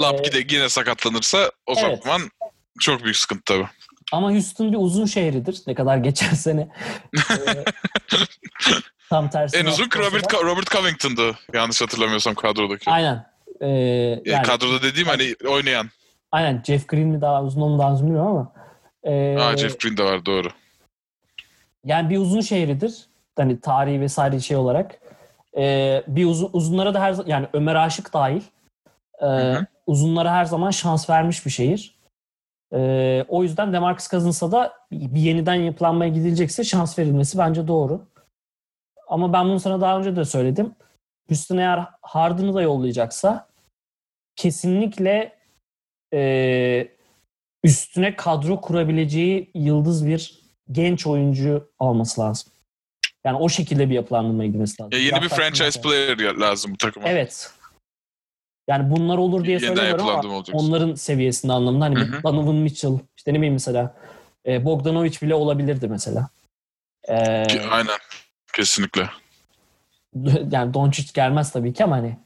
Speaker 1: Lampki de yine sakatlanırsa o
Speaker 2: Evet.
Speaker 1: zaman çok büyük sıkıntı tabii.
Speaker 2: ama Houston bir uzun şehridir ne kadar geçen sene tam tersi
Speaker 1: En uzun Robert, Robert Covington'dı yanlış hatırlamıyorsam kadrodaki.
Speaker 2: aynen Ee,
Speaker 1: Yani
Speaker 2: yani,
Speaker 1: kadroda dediğim hani oynayan.
Speaker 2: aynen Jeff Green mi daha uzun mu daha uzun bilmiyorum ama ee,
Speaker 1: Aa, Jeff Green de var doğru.
Speaker 2: Yani bir uzun şehridir. Hani tarihi vesaire şey olarak. Ee, bir uzun, uzunlara da her yani Ömer Aşık dahil e,
Speaker 1: hı.
Speaker 2: uzunlara her zaman şans vermiş bir şehir. Ee, o yüzden Demarcus Cousins'a da bir yeniden yapılanmaya gidilecekse şans verilmesi bence doğru. Ama ben bunu sana daha önce de söyledim. Houston eğer Harden'ı da yollayacaksa kesinlikle e, üstüne kadro kurabileceği yıldız bir genç oyuncu alması lazım. Yani o şekilde bir yapılandırmaya gitmesi lazım.
Speaker 1: Ya yeni bir franchise player lazım bu takıma.
Speaker 2: Evet. Yani bunlar olur diye
Speaker 1: Yeniden
Speaker 2: söylemiyorum ama
Speaker 1: olacak.
Speaker 2: onların seviyesinde anlamında. Hani
Speaker 1: Hı
Speaker 2: bir
Speaker 1: hı.
Speaker 2: Donovan Mitchell, işte ne bileyim mesela e, Bogdanovic bile olabilirdi mesela. E,
Speaker 1: Ki- Aynen. Kesinlikle.
Speaker 2: yani Doncic gelmez tabii ki ama hani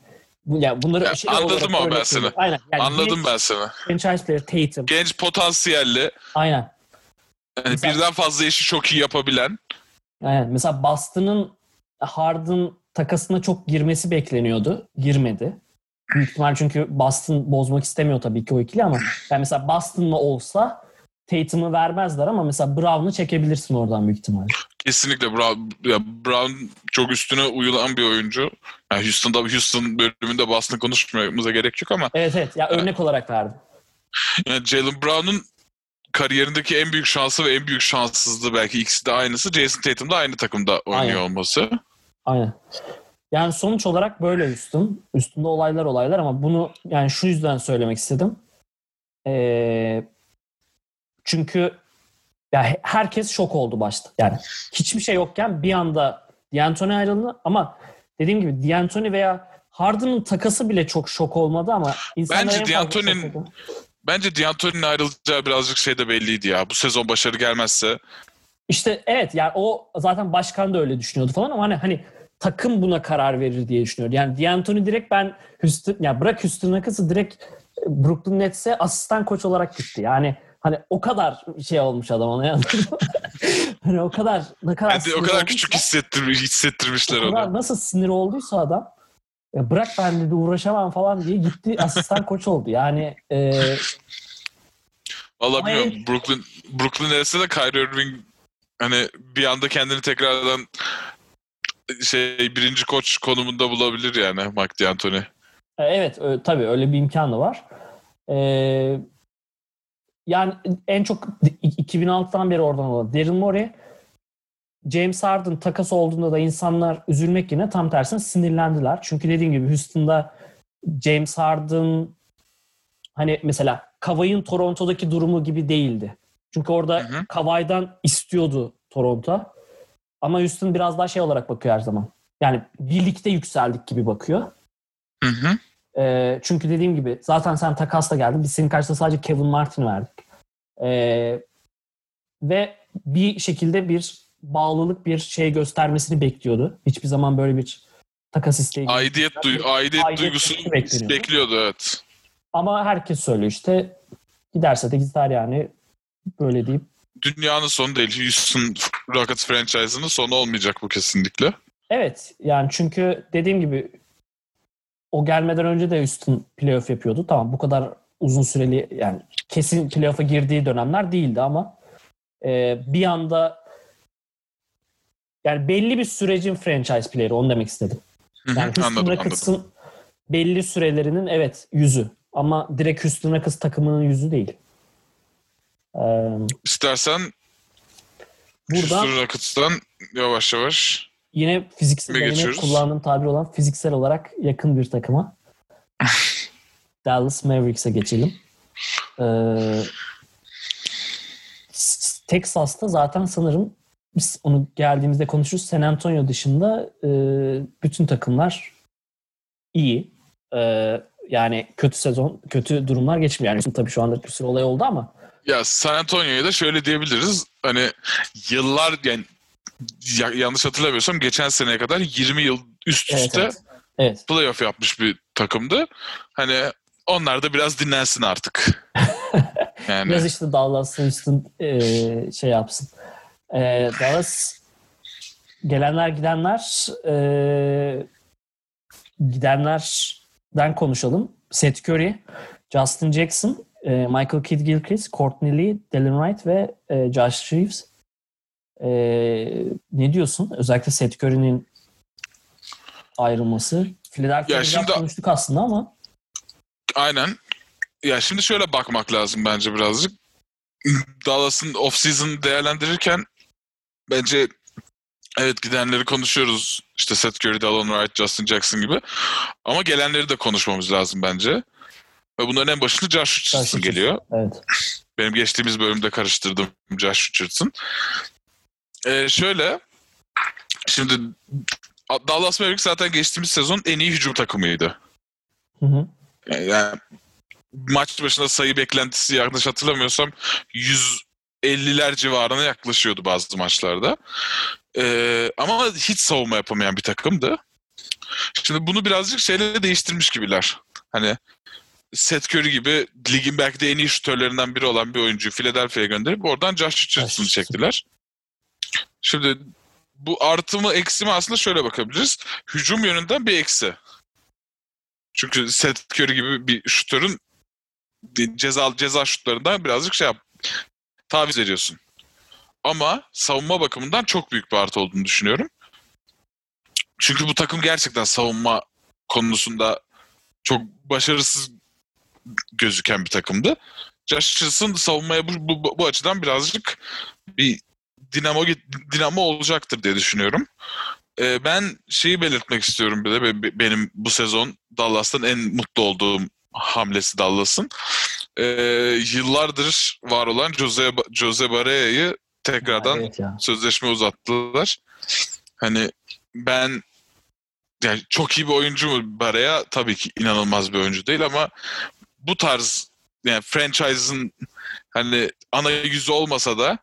Speaker 2: bu, yani bunları
Speaker 1: Ya,
Speaker 2: şey
Speaker 1: anladım ama ben seni.
Speaker 2: Aynen. Yani
Speaker 1: Anladım
Speaker 2: genç
Speaker 1: ben seni.
Speaker 2: Franchise player Tatum.
Speaker 1: Genç potansiyelli,
Speaker 2: Aynen.
Speaker 1: yani
Speaker 2: Mesela-
Speaker 1: birden fazla işi çok iyi yapabilen.
Speaker 2: Aynen. Mesela Boston'ın Harden takasına çok girmesi bekleniyordu. Girmedi. Büyük ihtimal çünkü Boston bozmak istemiyor tabii ki o ikili ama yani mesela Boston'la olsa Tatum'u vermezler ama mesela Brown'u çekebilirsin oradan büyük ihtimalle.
Speaker 1: Kesinlikle Brown, ya Brown çok üstüne uyulan bir oyuncu. Yani Houston'da Houston bölümünde Boston konuşmamıza gerek yok ama
Speaker 2: Evet evet. Ya örnek olarak verdim.
Speaker 1: yani Jalen Brown'un kariyerindeki en büyük şansı ve en büyük şanssızlığı belki ikisi de aynısı. Jason Tatum da aynı takımda oynuyor
Speaker 2: Aynen.
Speaker 1: olması.
Speaker 2: Aynen. Yani sonuç olarak böyle üstün. Üstünde olaylar olaylar ama bunu yani şu yüzden söylemek istedim. Ee, çünkü ya he- herkes şok oldu başta. Yani hiçbir şey yokken bir anda D'Antoni ayrıldı ama dediğim gibi D'Antoni veya Harden'ın takası bile çok şok olmadı ama insanlar
Speaker 1: Bence D'Antoni'nin-. Bence D'Antoni'nin ayrılacağı birazcık şey de belliydi ya. Bu sezon başarı gelmezse
Speaker 2: İşte evet yani o zaten başkan da öyle düşünüyordu falan ama hani hani takım buna karar verir diye düşünüyordu. Yani D'Antoni direkt ben Houston ya bırak Houston Rockets'ı direkt Brooklyn Nets'e asistan koç olarak gitti. Yani hani o kadar şey olmuş adam ona yani. hani o kadar ne kadar
Speaker 1: bence o kadar küçük hissettirmiş, hissettirmişler
Speaker 2: o kadar
Speaker 1: onu.
Speaker 2: nasıl sinir olduysa adam bırak ben dedi uğraşamam falan diye gitti asistan koç oldu. Yani e,
Speaker 1: Valla bilmiyorum. Brooklyn, Brooklyn neresi de Kyrie Irving hani bir anda kendini tekrardan şey birinci koç konumunda bulabilir yani Mike D'Antoni.
Speaker 2: E, Evet, ö- tabii öyle bir imkan da var. Ee, yani en çok 2006'dan beri oradan olan Daryl Morey, James Harden takas olduğunda da insanlar üzülmek yerine tam tersine sinirlendiler. Çünkü dediğim gibi Houston'da James Harden hani mesela Kawhi'nin Toronto'daki durumu gibi değildi. Çünkü orada. Kawhi'den istiyordu Toronto. Ama Houston biraz daha şey olarak bakıyor her zaman. Yani birlikte yükseldik gibi bakıyor.
Speaker 1: Hı hı.
Speaker 2: Ee, çünkü dediğim gibi zaten sen takasla geldin. Biz senin karşısında sadece Kevin Martin verdik. Ee, ve bir şekilde bir bağlılık bir şey göstermesini bekliyordu. Hiçbir zaman böyle bir takas isteği.
Speaker 1: Aidiyet, duy aidiyet
Speaker 2: Aidiyet
Speaker 1: duygusu
Speaker 2: duygusu bekleniyordu.
Speaker 1: bekliyordu evet.
Speaker 2: Ama herkes söylüyor işte giderse de gider yani böyle deyip.
Speaker 1: Dünyanın sonu değil. Houston Rockets franchise'ının sonu olmayacak bu kesinlikle.
Speaker 2: Evet yani çünkü dediğim gibi o gelmeden önce de Houston playoff yapıyordu. Tamam bu kadar uzun süreli yani kesin playoff'a girdiği dönemler değildi ama e, bir anda yani belli bir sürecin franchise player'i onu demek istedim. Yani Houston
Speaker 1: anladım anladım.
Speaker 2: Rockets'ın belli sürelerinin evet yüzü ama direkt Houston Rockets takımının yüzü değil. Ee,
Speaker 1: İstersen
Speaker 2: buradan
Speaker 1: Houston Rockets'tan yavaş yavaş
Speaker 2: yine fiziksel
Speaker 1: geçiyoruz?
Speaker 2: kullandığım tabir olan fiziksel olarak yakın bir takıma Dallas Mavericks'e geçelim. Ee, Texas'ta zaten sanırım biz onu geldiğimizde konuşuruz. San Antonio dışında e, bütün takımlar iyi. Ee, yani kötü sezon, kötü durumlar geçmiyor. Yani tabii şu anda bir sürü olay oldu ama
Speaker 1: Ya San Antonio'ya da şöyle diyebiliriz. Hani yıllar yani ya- yanlış hatırlamıyorsam geçen seneye kadar 20 yıl üst
Speaker 2: evet,
Speaker 1: üste
Speaker 2: evet. evet.
Speaker 1: playoff yapmış bir takımdı. Hani onlar da biraz dinlensin artık. Yani
Speaker 2: Biraz işte Dallas Houston e, şey yapsın. E, Dallas gelenler gidenler e, gidenlerden konuşalım. Seth Curry, Justin Jackson, e, Michael Kidd Gilchrist, Courtney Lee, Dylan Wright ve e, Josh Reeves. Ee, ne diyorsun? Özellikle Seth Curry'nin ayrılması. Philadelphia'da
Speaker 1: Ya şimdi-
Speaker 2: konuştuk aslında ama
Speaker 1: Aynen. Ya şimdi şöyle bakmak lazım bence birazcık. Dallas'ın off-season değerlendirirken bence evet gidenleri konuşuyoruz. İşte Seth Curry, Dalton Wright, Justin Jackson gibi. Ama gelenleri de konuşmamız lazım bence. Ve bunların en başında Josh Richardson geliyor.
Speaker 2: evet.
Speaker 1: Benim geçtiğimiz bölümde karıştırdım Josh Richardson. Ee, şöyle şimdi Dallas Mavericks zaten geçtiğimiz sezon en iyi hücum takımıydı.
Speaker 2: Hı hı.
Speaker 1: Yani maç başına sayı beklentisi yanlış hatırlamıyorsam 150'ler civarına yaklaşıyordu bazı maçlarda. Ee, ama hiç savunma yapamayan bir takımdı. Şimdi bunu birazcık şeyle değiştirmiş gibiler. Hani Seth Curry gibi ligin belki de en iyi şutörlerinden biri olan bir oyuncuyu Philadelphia'ya gönderip oradan Josh Richardson'ı
Speaker 2: Richardson.
Speaker 1: çektiler. Şimdi bu artı mı eksi mi aslında şöyle bakabiliriz. Hücum yönünden bir eksi. Çünkü Seth Curry gibi bir şutörün ceza ceza şutlarından birazcık şey yap taviz veriyorsun. Ama savunma bakımından çok büyük bir artı olduğunu düşünüyorum. Çünkü bu takım gerçekten savunma konusunda çok başarısız gözüken bir takımdı. Josh Richardson savunmaya bu, bu, bu açıdan birazcık bir dinamo dinamo olacaktır diye düşünüyorum. Ee, ben şeyi belirtmek istiyorum bir de be- be- benim bu sezon Dallas'tan en mutlu olduğum hamlesi Dallas'ın. Ee, yıllardır var olan Jose, Jose Barrea'yı tekrardan
Speaker 2: Evet ya.
Speaker 1: sözleşme uzattılar. Hani ben yani çok iyi bir oyuncu mu Barea? Tabii ki inanılmaz bir oyuncu değil ama bu tarz yani franchise'ın hani ana yüzü olmasa da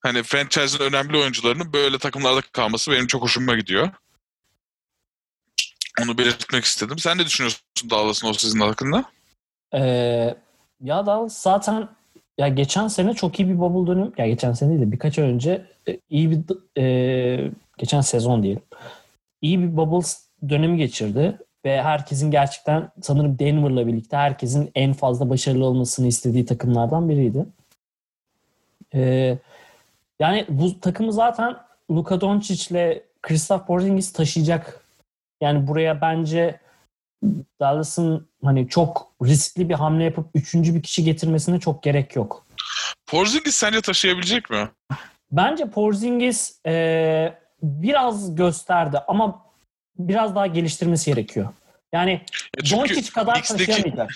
Speaker 1: hani franchise'ın önemli oyuncularının böyle takımlarda kalması benim çok hoşuma gidiyor. Onu belirtmek istedim. Sen ne düşünüyorsun Dallas'ın o sizin hakkında?
Speaker 2: Ee, ya Dallas zaten ya geçen sene çok iyi bir bubble dönüm. Ya geçen sene değil de birkaç ay önce e, iyi bir e, geçen sezon diyelim. İyi bir bubble dönemi geçirdi ve herkesin gerçekten sanırım Denver'la birlikte herkesin en fazla başarılı olmasını istediği takımlardan biriydi. Ee, yani bu takımı zaten Luka Doncic ile Kristaps Porzingis taşıyacak. Yani buraya bence Dallas'ın hani çok riskli bir hamle yapıp üçüncü bir kişi getirmesine çok gerek yok.
Speaker 1: Porzingis sence taşıyabilecek mi?
Speaker 2: Bence Porzingis e, biraz gösterdi ama biraz daha geliştirmesi gerekiyor. Yani Doncic kadar taşıyamayacak.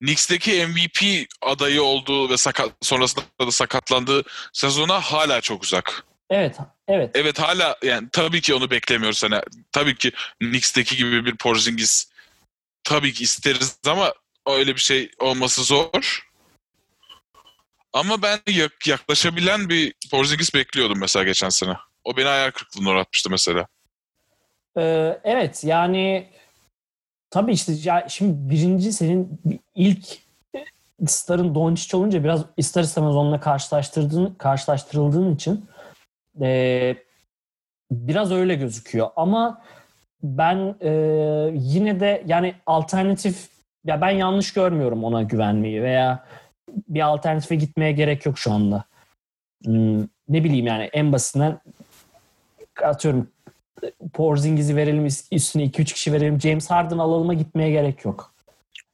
Speaker 1: Knicks'teki MVP adayı olduğu ve sakat, sonrasında da sakatlandığı sezona hala çok uzak.
Speaker 2: Evet, evet.
Speaker 1: Evet hala yani tabii ki onu beklemiyoruz. Hani, tabii ki Knicks'teki gibi bir Porzingis tabii ki isteriz ama öyle bir şey olması zor. Ama ben yak- yaklaşabilen bir Porzingis bekliyordum mesela geçen sene. O beni hayal kırıklığına uğratmıştı mesela.
Speaker 2: Ee, evet yani tabii işte ya şimdi birinci senin ilk starın Doncic olunca biraz ister istemez onunla karşılaştırdığın, karşılaştırıldığın için e, biraz öyle gözüküyor. Ama ben e, yine de yani alternatif ya ben yanlış görmüyorum ona güvenmeyi veya bir alternatife gitmeye gerek yok şu anda. Hmm, ne bileyim yani en basitinden atıyorum Porzingis'i verelim üstüne 2-3 kişi verelim James Harden alalıma gitmeye gerek yok.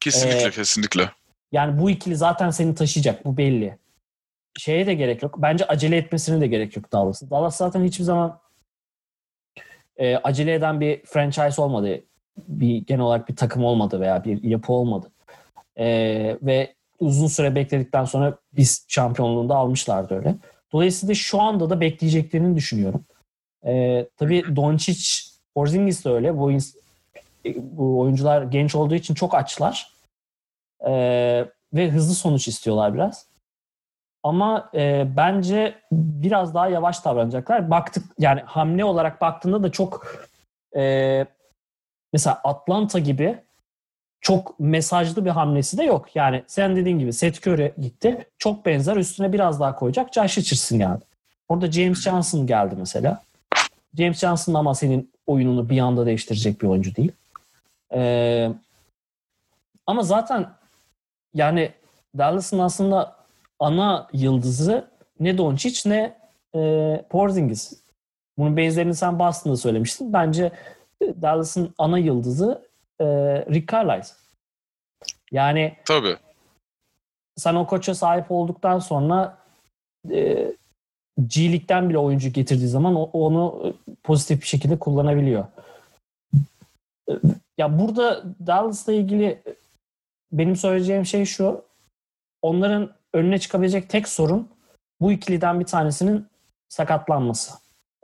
Speaker 1: Kesinlikle
Speaker 2: Ee,
Speaker 1: kesinlikle.
Speaker 2: Yani bu ikili zaten seni taşıyacak. Bu belli. Şeye de gerek yok. Bence acele etmesine de gerek yok Dallas'ın. Dallas zaten hiçbir zaman e, acele eden bir franchise olmadı. Bir genel olarak bir takım olmadı veya bir yapı olmadı. E, ve uzun süre bekledikten sonra biz şampiyonluğunu da almışlardı öyle. Dolayısıyla şu anda da bekleyeceklerini düşünüyorum. E, tabii Doncic, Porzingis de öyle. Bu, bu oyuncular genç olduğu için çok açlar. Ee, ve hızlı sonuç istiyorlar biraz. Ama e, bence biraz daha yavaş davranacaklar. Baktık yani hamle olarak baktığında da çok e, mesela Atlanta gibi çok mesajlı bir hamlesi de yok. Yani sen dediğin gibi Seth Curry gitti. Çok benzer üstüne biraz daha koyacak. Josh Richardson geldi. Orada James Johnson geldi mesela. James Johnson ama senin oyununu bir anda değiştirecek bir oyuncu değil. Ee, ama zaten yani Dallas'ın aslında ana yıldızı ne Doncic ne e, Porzingis. Bunun benzerini sen Boston'da söylemiştin. Bence e, Dallas'ın ana yıldızı e, Rick Carlisle. Yani
Speaker 1: Tabii.
Speaker 2: sen o koça sahip olduktan sonra e, G League'den bile oyuncu getirdiği zaman o- onu pozitif bir şekilde kullanabiliyor. E, Ya burada Dallas'la ilgili benim söyleyeceğim şey şu. Onların önüne çıkabilecek tek sorun bu ikiliden bir tanesinin sakatlanması.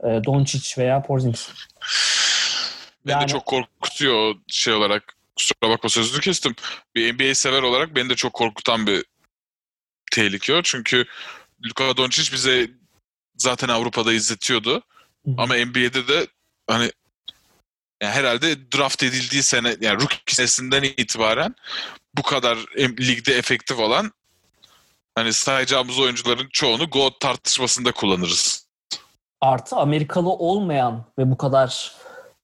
Speaker 2: E, Doncic veya Porzingis.
Speaker 1: Beni
Speaker 2: Yani-
Speaker 1: de çok korkutuyor şey olarak. Kusura bakma sözünü kestim. Bir NBA sever olarak beni de çok korkutan bir tehlike o. Çünkü Luka Doncic bize zaten Avrupa'da izletiyordu.
Speaker 2: Hı.
Speaker 1: Ama NBA'de de hani yani herhalde draft edildiği sene yani rookie senesinden itibaren bu kadar ligde efektif olan hani sayacağımız oyuncuların çoğunu GOAT tartışmasında kullanırız.
Speaker 2: Artı Amerikalı olmayan ve bu kadar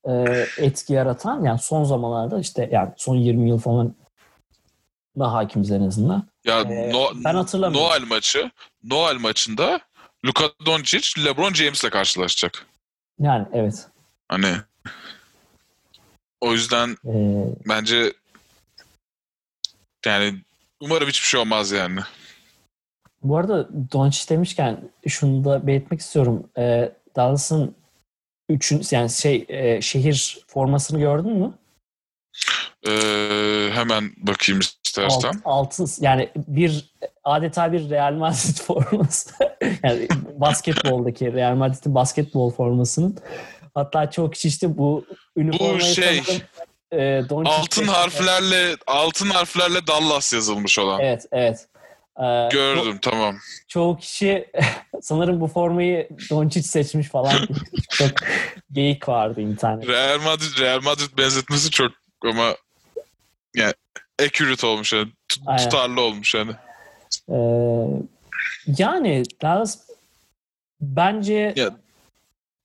Speaker 2: e, etki yaratan yani son zamanlarda işte yani son 20 yıl falan daha hakimiz en azından.
Speaker 1: Ya
Speaker 2: Ee,
Speaker 1: no,
Speaker 2: ben hatırlamıyorum.
Speaker 1: Noel maçı Noel maçında Luka Doncic LeBron James'le karşılaşacak.
Speaker 2: Yani evet.
Speaker 1: Hani o yüzden
Speaker 2: E,
Speaker 1: bence yani umarım hiçbir şey olmaz yani.
Speaker 2: Bu arada Doncic demişken şunu da belirtmek istiyorum. E, Dallas'ın üçün yani şey e, şehir formasını gördün mü?
Speaker 1: Ee, hemen bakayım istersen.
Speaker 2: Alt, altın yani bir adeta bir Real Madrid forması. yani basketboldaki Real Madrid'in basketbol formasının. Hatta çok kişi işte bu üniformayı
Speaker 1: şey,
Speaker 2: sanırım, e, Doncic
Speaker 1: Altın
Speaker 2: seçti.
Speaker 1: harflerle altın harflerle Dallas yazılmış olan.
Speaker 2: Evet, evet. Ee, ço-
Speaker 1: Gördüm tamam.
Speaker 2: çoğu kişi sanırım bu formayı Doncic seçmiş falan. çok geyik vardı internette.
Speaker 1: Real Madrid Real Madrid benzetmesi çok ama yani accurate olmuş yani. Tut-
Speaker 2: Aynen.
Speaker 1: tutarlı olmuş yani.
Speaker 2: Ee, yani Dallas bence
Speaker 1: Ya-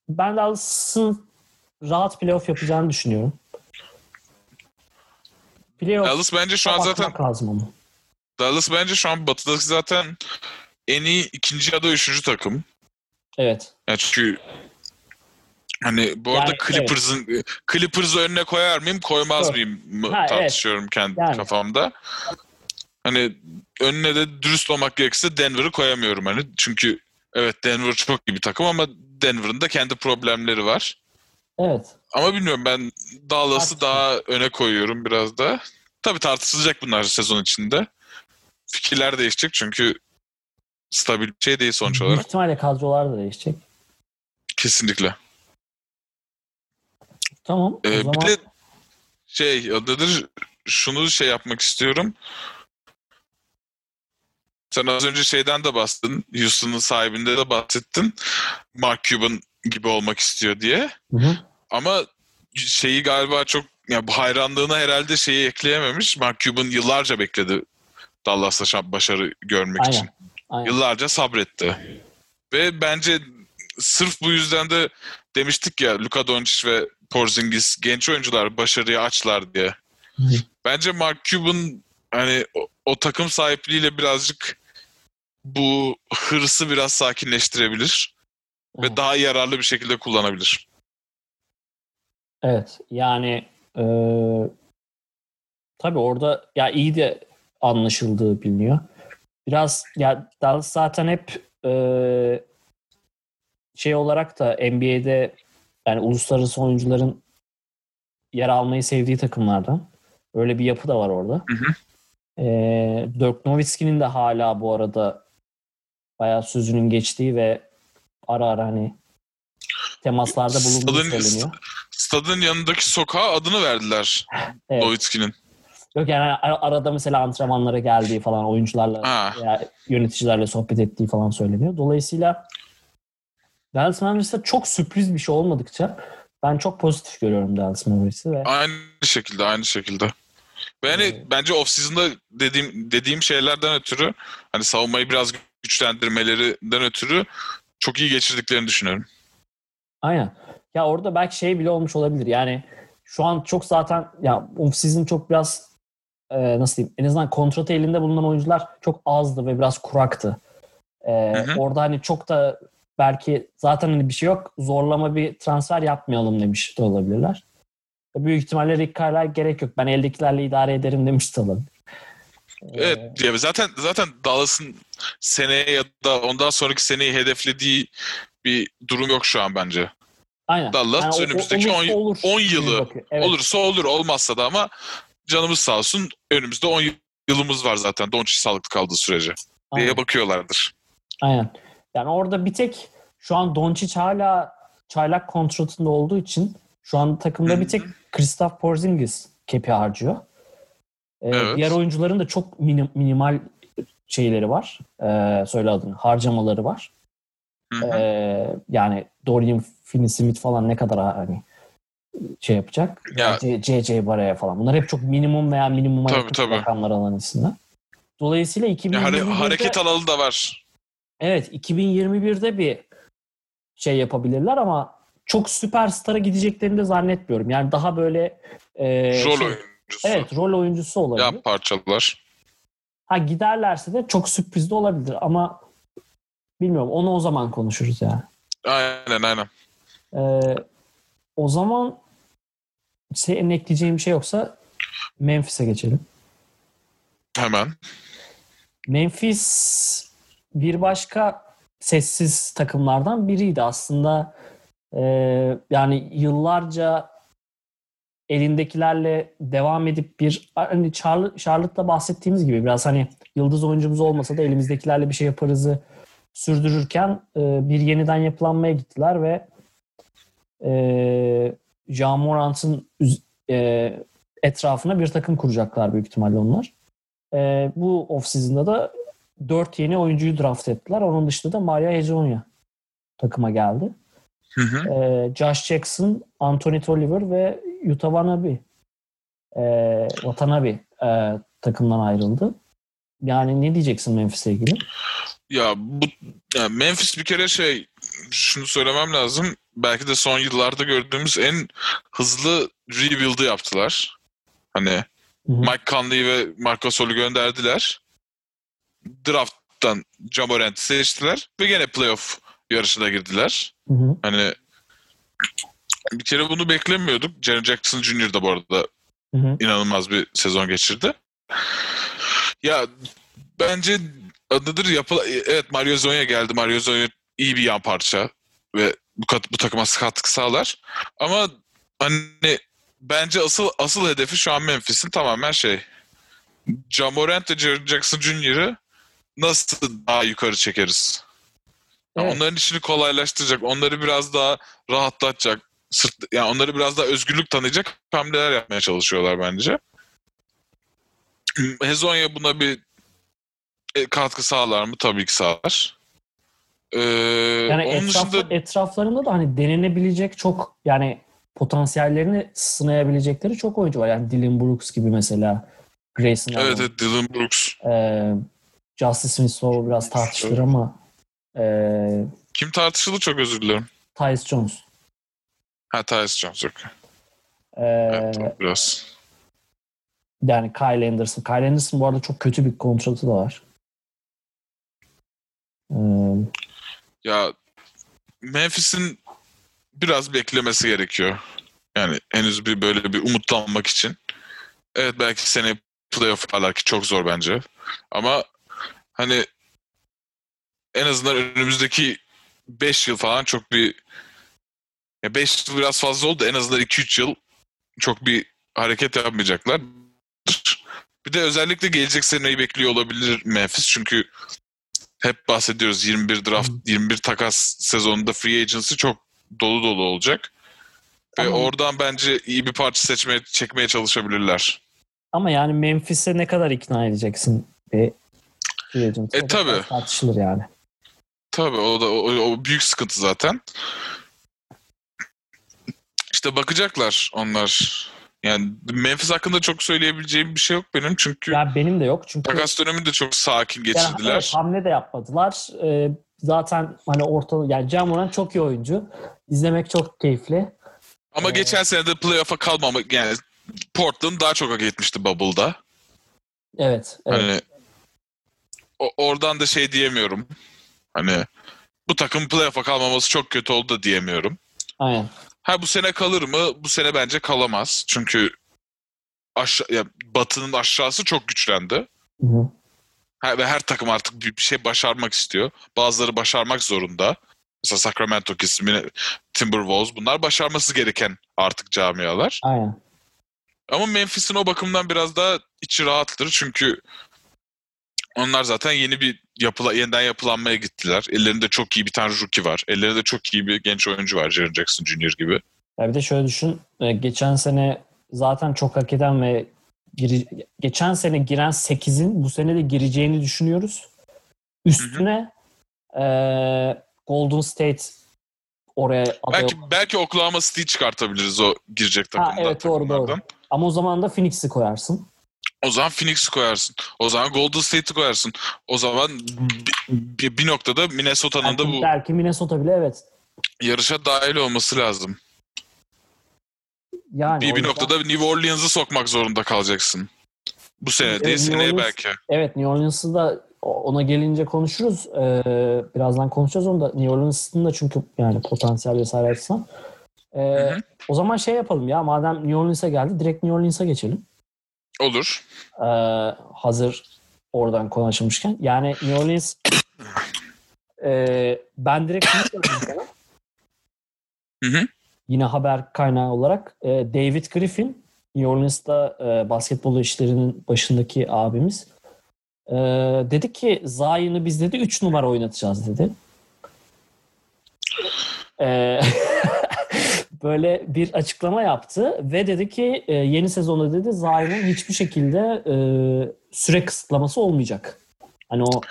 Speaker 2: ben Dallas'ın rahat playoff yapacağını düşünüyorum. Playoff
Speaker 1: Dallas bence şu an zaten
Speaker 2: lazım ama.
Speaker 1: Dallas bence şu an batıdaki zaten en iyi ikinci ya da üçüncü takım.
Speaker 2: Evet.
Speaker 1: Yani çünkü hani bu arada
Speaker 2: Yani,
Speaker 1: Clippers'ın Clippers'ı önüne koyar mıyım koymaz
Speaker 2: Doğru.
Speaker 1: mıyım mı
Speaker 2: Ha, evet.
Speaker 1: tartışıyorum kendi
Speaker 2: Yani.
Speaker 1: kafamda. Hani önüne de dürüst olmak gerekirse Denver'ı koyamıyorum hani. Çünkü evet Denver çok iyi bir takım ama Denver'ın da kendi problemleri var.
Speaker 2: Evet.
Speaker 1: Ama bilmiyorum ben Dallas'ı daha öne koyuyorum biraz da. Tabii tartışılacak bunlar sezon içinde. Fikirler değişecek çünkü stabil bir şey değil sonuç
Speaker 2: Büyük
Speaker 1: olarak.
Speaker 2: ihtimalle kadrolar da değişecek.
Speaker 1: Kesinlikle.
Speaker 2: Tamam.
Speaker 1: Ee,
Speaker 2: zaman
Speaker 1: Bir de şey adıdır şunu şey yapmak istiyorum. Sen az önce şeyden de bahsettin. Houston'ın sahibinde de bahsettin. Mark Cuban gibi olmak istiyor diye.
Speaker 2: Hı hı.
Speaker 1: Ama şeyi galiba çok yani bu hayranlığına herhalde şeyi ekleyememiş. Mark Cuban yıllarca bekledi Dallas'ta şa- başarı görmek
Speaker 2: Aynen.
Speaker 1: için.
Speaker 2: Aynen.
Speaker 1: Yıllarca sabretti. Ve bence sırf bu yüzden de demiştik ya Luka Doncic ve Porzingis genç oyuncular başarıya açlar diye.
Speaker 2: Hı.
Speaker 1: Bence Mark Cuban hani o, o takım sahipliğiyle birazcık bu hırsı biraz sakinleştirebilir ve
Speaker 2: Evet.
Speaker 1: daha yararlı bir şekilde kullanabilir.
Speaker 2: Evet. Yani e, tabii orada ya iyi de anlaşıldığı biliniyor. Biraz ya Dallas zaten hep e, şey olarak da NBA'de yani uluslararası oyuncuların yer almayı sevdiği takımlardan. Öyle bir yapı da var orada.
Speaker 1: Hı hı.
Speaker 2: E, Dirk Nowitzki'nin de hala bu arada bayağı sözünün geçtiği ve ara ara hani temaslarda bulunduğu
Speaker 1: Stadın-
Speaker 2: söyleniyor.
Speaker 1: Stadın yanındaki sokağa adını verdiler
Speaker 2: Evet.
Speaker 1: Nowitzki'nin.
Speaker 2: Yok yani ar- arada mesela antrenmanlara geldiği falan oyuncularla
Speaker 1: Ha.
Speaker 2: veya yöneticilerle sohbet ettiği falan söyleniyor. Dolayısıyla Dallas Mavericks'te çok sürpriz bir şey olmadıkça ben çok pozitif görüyorum Dallas Mavericks'i ve
Speaker 1: Aynı şekilde, aynı şekilde. Ve hani
Speaker 2: Evet.
Speaker 1: bence off-season'da dediğim, dediğim şeylerden ötürü hani savunmayı biraz güçlendirmelerinden ötürü çok iyi geçirdiklerini düşünüyorum.
Speaker 2: aynen. Ya orada belki şey bile olmuş olabilir. Yani şu an çok zaten ya off-season çok biraz e, nasıl diyeyim en azından kontrat elinde bulunan oyuncular çok azdı ve biraz kuraktı. E,
Speaker 1: hı.
Speaker 2: Orada hani çok da belki zaten hani bir şey yok zorlama bir transfer yapmayalım demiş de olabilirler. Büyük ihtimalle Rick Carlisle gerek yok. Ben eldekilerle idare ederim demiş de olabilir.
Speaker 1: Evet diye zaten zaten Dallas'ın seneye ya da ondan sonraki seneyi hedeflediği bir durum yok şu an bence.
Speaker 2: Aynen.
Speaker 1: Dallas
Speaker 2: Yani
Speaker 1: önümüzdeki
Speaker 2: olursa
Speaker 1: 10
Speaker 2: olur
Speaker 1: 10
Speaker 2: gibi
Speaker 1: yılı
Speaker 2: bakıyor. Evet.
Speaker 1: olursa olur olmazsa da ama canımız sağ olsun önümüzde 10 yılımız var zaten Doncic sağlıklı kaldığı sürece
Speaker 2: Aynen.
Speaker 1: diye bakıyorlardır.
Speaker 2: Aynen. Yani orada bir tek şu an Doncic hala çaylak kontratında olduğu için şu an takımda bir tek Kristaps Porzingis kepi harcıyor. Ee,
Speaker 1: Evet.
Speaker 2: Diğer oyuncuların da çok minim- minimal şeyleri var. Ee, söyle adını. Harcamaları var.
Speaker 1: Hı hı.
Speaker 2: Ee, yani Dorian Finney-Smith falan ne kadar hani şey yapacak?
Speaker 1: Ya-
Speaker 2: C- C.J. Barre'ya falan. Bunlar hep çok minimum veya minimuma
Speaker 1: Tabii,
Speaker 2: yakın
Speaker 1: tabii.
Speaker 2: rakamlar alan isimler. Dolayısıyla
Speaker 1: Ya
Speaker 2: 2021'de
Speaker 1: hare- hareket alalı da var.
Speaker 2: Evet 2021'de bir şey yapabilirler ama çok süperstara gideceklerini de zannetmiyorum. Yani daha böyle e,
Speaker 1: Rol
Speaker 2: şey-
Speaker 1: oyuncusu.
Speaker 2: Evet rol oyuncusu olabilir.
Speaker 1: Yan parçalar.
Speaker 2: Ha giderlerse de çok sürpriz de olabilir ama bilmiyorum onu o zaman konuşuruz yani.
Speaker 1: Aynen aynen.
Speaker 2: Ee, o zaman senin ekleyeceğin bir şey yoksa Memphis'e geçelim.
Speaker 1: Hemen.
Speaker 2: Memphis bir başka sessiz takımlardan biriydi aslında. Ee, yani yıllarca elindekilerle devam edip bir hani Charlotte, Charlotte'da bahsettiğimiz gibi biraz hani yıldız oyuncumuz olmasa da elimizdekilerle bir şey yaparızı sürdürürken e, bir yeniden yapılanmaya gittiler ve e, Ja Morant'ın e, etrafına bir takım kuracaklar büyük ihtimalle onlar. E, bu off-season'da da 4 yeni oyuncuyu draft ettiler. Onun dışında da Maria Hezonja takıma geldi.
Speaker 1: Hı hı.
Speaker 2: E, Josh Jackson, Anthony Tolliver ve Yuta Watanabe, e, Watanabe e, takımdan ayrıldı. Yani ne diyeceksin Memphis'e ilgili?
Speaker 1: Ya bu ya Memphis bir kere şey şunu söylemem lazım. Belki de son yıllarda gördüğümüz en hızlı rebuild'ı yaptılar. Hani
Speaker 2: Hı hı.
Speaker 1: Mike Conley ve Marco Sol'u gönderdiler. Draft'tan Jamorant'i seçtiler ve gene playoff yarışına girdiler.
Speaker 2: Hı hı.
Speaker 1: Hani bir kere bunu beklemiyorduk. Jaren Jackson Jr. da bu arada
Speaker 2: Hı hı.
Speaker 1: inanılmaz bir sezon geçirdi. Ya bence adıdır yapıl evet Mario Zonya geldi. Mario Zonya iyi bir yan parça ve bu bu takıma katkı sağlar. Ama hani bence asıl asıl hedefi şu an Memphis'in tamamen şey Jamorant ve Jaren Jackson Jr.'ı nasıl daha yukarı çekeriz? Yani
Speaker 2: Evet.
Speaker 1: Onların işini kolaylaştıracak, onları biraz daha rahatlatacak, sırt, yani onları biraz daha özgürlük tanıyacak hamleler yapmaya çalışıyorlar bence. Hezonya buna bir e, katkı sağlar mı? Tabii ki sağlar. Ee,
Speaker 2: Yani
Speaker 1: onun
Speaker 2: etraf,
Speaker 1: dışında
Speaker 2: etraflarında da hani denenebilecek çok yani potansiyellerini sınayabilecekleri çok oyuncu var. Yani Dylan Brooks gibi mesela. Grayson
Speaker 1: evet, evet Dylan Brooks.
Speaker 2: Ee, Justice Smith biraz tartışılır ama e,
Speaker 1: Kim tartışıldı çok özür dilerim.
Speaker 2: Tyus Jones.
Speaker 1: Ha Tyus Jones yok.
Speaker 2: Ee,
Speaker 1: Evet, biraz.
Speaker 2: yani Kyle Anderson. Kyle Anderson bu arada çok kötü bir kontratı da var. Ee,
Speaker 1: Ya Memphis'in biraz beklemesi gerekiyor. Yani henüz bir böyle bir umutlanmak için. Evet belki sene playoff yaparlar ki çok zor bence. Ama hani en azından önümüzdeki 5 yıl falan çok bir 5 yıl biraz fazla oldu. En azından 2-3 yıl çok bir hareket yapmayacaklar. Bir de özellikle gelecek seneyi bekliyor olabilir Memphis. Çünkü hep bahsediyoruz 21 draft, 21 takas sezonunda free agency çok dolu dolu olacak. Ve
Speaker 2: Ama-
Speaker 1: oradan bence iyi bir parça seçmeye, çekmeye çalışabilirler.
Speaker 2: ama yani Memphis'e ne kadar ikna edeceksin bir free agent?
Speaker 1: E,
Speaker 2: biraz Tartışılır yani.
Speaker 1: Tabii o da o, o büyük sıkıntı zaten. İşte bakacaklar onlar. Yani Memphis hakkında çok söyleyebileceğim bir şey yok benim çünkü
Speaker 2: Ya benim de yok çünkü
Speaker 1: takas dönemini de çok sakin
Speaker 2: Yani
Speaker 1: geçirdiler.
Speaker 2: evet, hamle de yapmadılar. Ee, zaten hani ortalık yani Camoran çok iyi oyuncu. İzlemek çok keyifli.
Speaker 1: Ama
Speaker 2: Ee,
Speaker 1: geçen sene de playoff'a kalmamak yani Portland daha çok hak etmişti Bubble'da.
Speaker 2: Evet. evet.
Speaker 1: Hani o- oradan da şey diyemiyorum. Hani bu takım playoff'a kalmaması çok kötü oldu da diyemiyorum.
Speaker 2: Aynen.
Speaker 1: Ha bu sene kalır mı? Bu sene bence kalamaz. Çünkü aşağı, ya, Batı'nın aşağısı çok güçlendi.
Speaker 2: Hı hı.
Speaker 1: Ha, ve her takım artık bir, bir şey başarmak istiyor. Bazıları başarmak zorunda. Mesela Sacramento Min- Timberwolves bunlar başarması gereken artık camialar.
Speaker 2: Aynen.
Speaker 1: Ama Memphis'in o bakımdan biraz daha içi rahattır. Çünkü onlar zaten yeni bir yapıla, yeniden yapılanmaya gittiler. Ellerinde çok iyi bir tane rookie var. Ellerinde çok iyi bir genç oyuncu var. Jaren Jackson Jr. gibi.
Speaker 2: Ya bir de şöyle düşün. e, Geçen sene zaten çok hak eden ve giri- geçen sene giren 8'in bu sene de gireceğini düşünüyoruz. Üstüne e, Golden State oraya aday
Speaker 1: Belki belki Oklahoma City'yi çıkartabiliriz o girecek takımdan.
Speaker 2: evet, doğru, doğru. Ama o zaman da Phoenix'i koyarsın.
Speaker 1: O zaman Phoenix'i koyarsın. O zaman Golden State'i koyarsın. O zaman bir, bir noktada Minnesota'nın da bu
Speaker 2: belki Minnesota bile evet.
Speaker 1: yarışa dahil olması lazım.
Speaker 2: Yani
Speaker 1: Bir, bir
Speaker 2: yüzden-
Speaker 1: noktada New Orleans'ı sokmak zorunda kalacaksın. Bu sene
Speaker 2: Evet,
Speaker 1: değil, seneye
Speaker 2: Orleans-
Speaker 1: belki.
Speaker 2: Evet New Orleans'ı da ona gelince konuşuruz. Ee, birazdan konuşacağız onu da. New Orleans'ın da çünkü yani potansiyel vesaire açısından. Ee,
Speaker 1: hı.
Speaker 2: O zaman şey yapalım ya madem New Orleans'a geldi direkt New Orleans'a geçelim.
Speaker 1: Olur.
Speaker 2: Ee, hazır oradan konu açılmışken. Yani New Orleans e, ben direkt şunu söyleyeyim sana.
Speaker 1: Hı hı.
Speaker 2: Yine haber kaynağı olarak e, David Griffin New Orleans'ta e, basketbol işlerinin başındaki abimiz e, dedi ki Zion'ı biz dedi 3 numara oynatacağız dedi. E, böyle bir açıklama yaptı ve dedi ki e, yeni sezonda dedi Zion'ın hiçbir şekilde e, süre kısıtlaması olmayacak. Hani o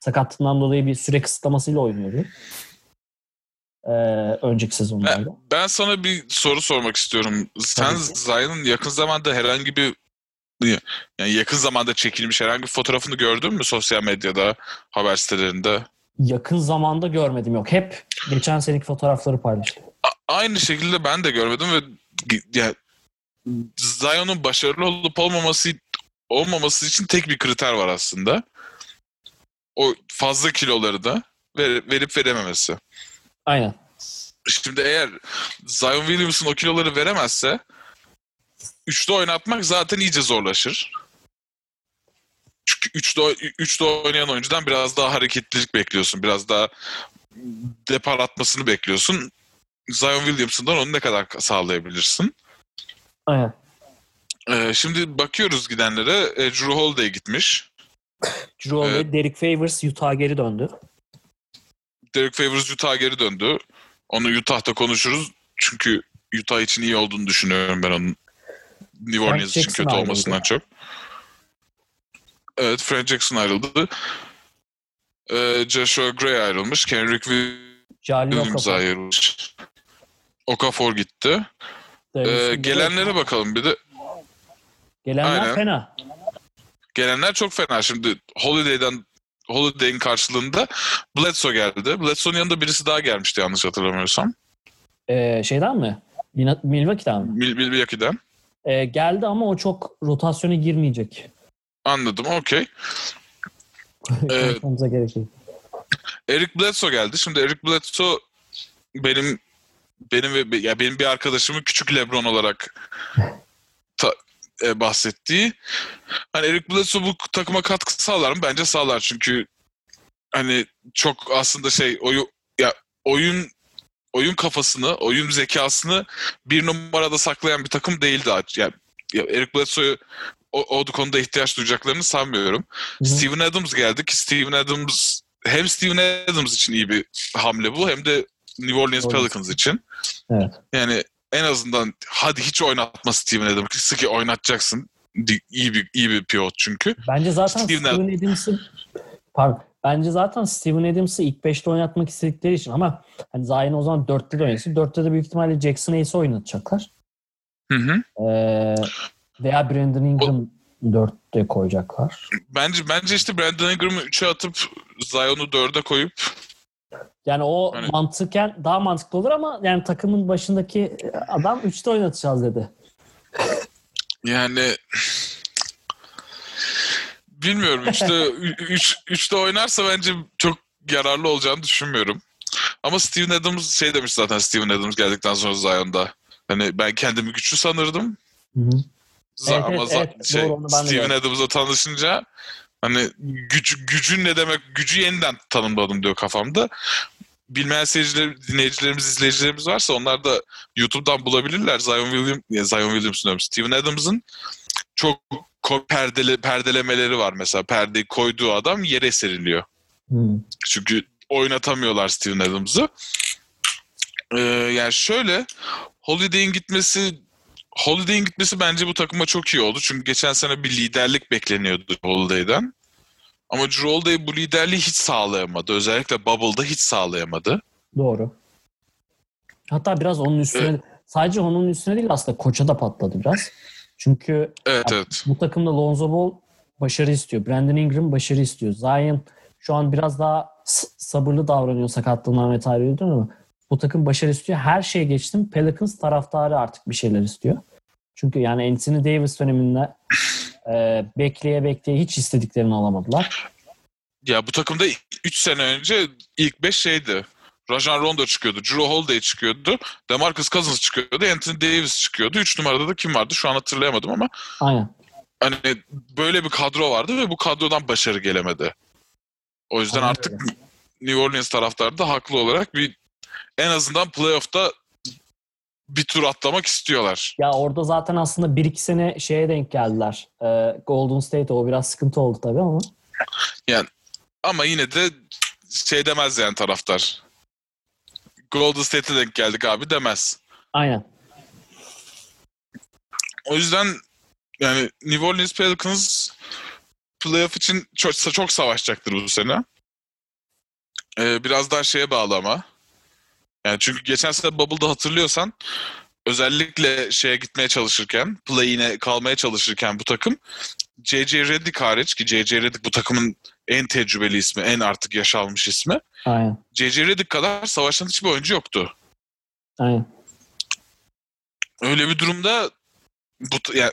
Speaker 2: sakatlığından dolayı bir süre kısıtlamasıyla oynuyordu. E, önceki sezonlarda.
Speaker 1: Ben, ben sana bir soru sormak istiyorum. Sen. Zion'ın yakın zamanda herhangi bir yani yakın zamanda çekilmiş herhangi bir fotoğrafını gördün mü sosyal medyada, haber sitelerinde?
Speaker 2: Yakın zamanda görmedim yok. Hep geçen seneki fotoğrafları paylaştı.
Speaker 1: Aynı şekilde ben de görmedim ve ya Zion'un başarılı olup olmaması olmaması için tek bir kriter var aslında. O fazla kiloları da ver- verip verememesi.
Speaker 2: Aynen.
Speaker 1: Şimdi eğer Zion Williamson o kiloları veremezse üçte oynatmak zaten iyice zorlaşır. Çünkü üçte, üçte oynayan oyuncudan biraz daha hareketlilik bekliyorsun. Biraz daha depar atmasını bekliyorsun. Zion Williamson'dan onu ne kadar sağlayabilirsin?
Speaker 2: Aynen.
Speaker 1: Ee, şimdi bakıyoruz gidenlere. E, Drew Holiday gitmiş.
Speaker 2: Drew Holiday,
Speaker 1: Evet.
Speaker 2: Derek Favors Utah'a geri döndü.
Speaker 1: Derek Favors Utah'a geri döndü. Onu Utah'ta konuşuruz. Çünkü Utah için iyi olduğunu düşünüyorum ben onun. New
Speaker 2: Frank
Speaker 1: Orleans için
Speaker 2: Jackson
Speaker 1: kötü
Speaker 2: ayrıldı.
Speaker 1: olmasından çok. Evet, Frank Jackson ayrıldı. Ee, Joshua Gray ayrılmış. Kendrick
Speaker 2: Jalil
Speaker 1: Williams ayrılmış. Okafor gitti. Ee, gelenlere bakalım bir de.
Speaker 2: Gelenler
Speaker 1: Aynen.
Speaker 2: fena.
Speaker 1: Gelenler çok fena. Şimdi Holiday'den Holiday'in karşılığında Bledsoe geldi. Bledsoe'nun yanında birisi daha gelmişti yanlış hatırlamıyorsam.
Speaker 2: Ee, şeyden mi? Milwaukee'den mi?
Speaker 1: Mil Milwaukee'den.
Speaker 2: Ee, geldi ama o çok rotasyona girmeyecek.
Speaker 1: Anladım, okey.
Speaker 2: Yok.
Speaker 1: Eric Bledsoe geldi. Şimdi Eric Bledsoe benim benim ve ya benim bir arkadaşımın küçük LeBron olarak ta- e, bahsettiği. Hani Eric Bledsoe bu takıma katkı sağlar mı? Bence sağlar çünkü hani çok aslında şey oyu ya oyun oyun kafasını, oyun zekasını bir numarada saklayan bir takım değildi. Yani ya Eric Bledsoe'yu o, o konuda ihtiyaç duyacaklarını sanmıyorum.
Speaker 2: Hı.
Speaker 1: Steven Adams geldi ki Steven Adams hem Steven Adams için iyi bir hamle bu hem de New Orleans. Pelicans için.
Speaker 2: Evet.
Speaker 1: Yani en azından hadi hiç oynatma Steven Adams'ı ki oynatacaksın. İyi bir iyi bir pivot çünkü.
Speaker 2: Bence zaten
Speaker 1: Steven
Speaker 2: Steven Adams'ı pardon. Bence zaten Steven Adams'ı ilk 5'te oynatmak istedikleri için ama hani Zion o zaman 4'te de oynasın. 4'te de büyük ihtimalle Jackson Hayes'i oynatacaklar.
Speaker 1: Hı hı.
Speaker 2: Ee, veya Brandon Ingram 4'te koyacaklar.
Speaker 1: Bence bence işte Brandon Ingram'ı 3'e atıp Zion'u 4'e koyup
Speaker 2: Yani o
Speaker 1: Hani-
Speaker 2: mantıken daha mantıklı olur ama yani takımın başındaki adam 3'te oynatacağız dedi.
Speaker 1: yani bilmiyorum 3'te 3 3'te oynarsa bence çok yararlı olacağını düşünmüyorum. Ama Steven Adams şey demiş zaten Steven Adams geldikten sonra Zion'da. Hani ben kendimi güçlü sanırdım.
Speaker 2: Hı hı.
Speaker 1: Z-
Speaker 2: Evet,
Speaker 1: ama
Speaker 2: evet,
Speaker 1: şey,
Speaker 2: Doğru,
Speaker 1: Steven. Adams'la tanışınca hani güç, gücün ne demek gücü yeniden tanımladım diyor kafamda. Bilmeyen seyirciler, dinleyicilerimiz, izleyicilerimiz varsa onlar da YouTube'dan bulabilirler. Zion Williams, ya Zion Williams diyorum. Steven Adams'ın çok perdele, perdelemeleri var mesela. Perdeyi koyduğu adam yere seriliyor.
Speaker 2: Hı.
Speaker 1: Çünkü oynatamıyorlar Steven Adams'ı. Ee, yani şöyle Holiday'in gitmesi Holiday'in gitmesi bence bu takıma çok iyi oldu. Çünkü geçen sene bir liderlik bekleniyordu Holiday'den. Ama Drew Holiday bu liderliği hiç sağlayamadı. Özellikle Bubble'da hiç sağlayamadı.
Speaker 2: Doğru. Hatta biraz onun üstüne sadece onun üstüne değil aslında koça da patladı biraz. Çünkü
Speaker 1: Evet
Speaker 2: Ya,
Speaker 1: evet.
Speaker 2: bu takımda Lonzo Ball başarı istiyor. Brandon Ingram başarı istiyor. Zion şu an biraz daha sabırlı davranıyor sakatlığından vesaire öyle ama bu takım başarı istiyor. Her şeye geçtim. Pelicans taraftarı artık bir şeyler istiyor. Çünkü yani Anthony Davis döneminde e, bekleye bekleye hiç istediklerini alamadılar.
Speaker 1: Ya bu takımda 3 sene önce ilk 5 şeydi. Rajon Rondo çıkıyordu, Drew Holiday çıkıyordu, DeMarcus Cousins çıkıyordu, Anthony Davis çıkıyordu. 3 numarada da kim vardı? Şu an hatırlayamadım ama
Speaker 2: Aynen.
Speaker 1: hani böyle bir kadro vardı ve bu kadrodan başarı gelemedi. O yüzden
Speaker 2: Aynen
Speaker 1: artık New Orleans taraftarı da haklı olarak bir en azından playoff'ta bir tur atlamak istiyorlar.
Speaker 2: Ya orada zaten aslında 1-2 sene şeye denk geldiler. E, Golden State o biraz sıkıntı oldu tabii ama.
Speaker 1: Ama yine de şey demez yani taraftar. Golden State'e denk geldik abi demez.
Speaker 2: Aynen.
Speaker 1: O yüzden yani New Orleans Pelicans playoff için çok, çok savaşacaktır bu sene. Ee, biraz daha şeye bağlı ama. Yani çünkü geçen sene Bubble'da hatırlıyorsan özellikle şeye gitmeye çalışırken, play'ine kalmaya çalışırken bu takım J.J. Redick hariç ki J.J. Redick bu takımın en tecrübeli ismi, en artık yaş almış ismi.
Speaker 2: Aynen.
Speaker 1: J.J. Redick kadar savaşan hiçbir oyuncu yoktu.
Speaker 2: Aynen.
Speaker 1: Öyle bir durumda bu t- ya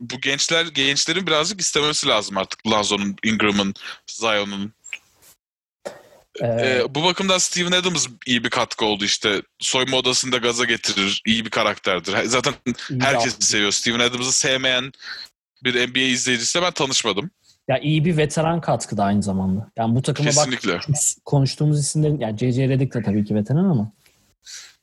Speaker 1: bu gençler gençlerin birazcık istemesi lazım artık Lonzo'nun, Ingram'ın, Zion'un.
Speaker 2: Ee,
Speaker 1: Ee, bu bakımdan Steven Adams iyi bir katkı oldu işte. Soyma odasında gaza getirir, iyi bir karakterdir. Zaten herkes
Speaker 2: adam.
Speaker 1: seviyor. Steven Adams'ı sevmeyen bir NBA izleyicisiyle ben tanışmadım.
Speaker 2: Ya iyi bir veteran katkı da aynı zamanda. Yani bu takıma bak
Speaker 1: Kesinlikle.
Speaker 2: konuştuğumuz isimlerin yani C.C. Redick de tabii ki veteran ama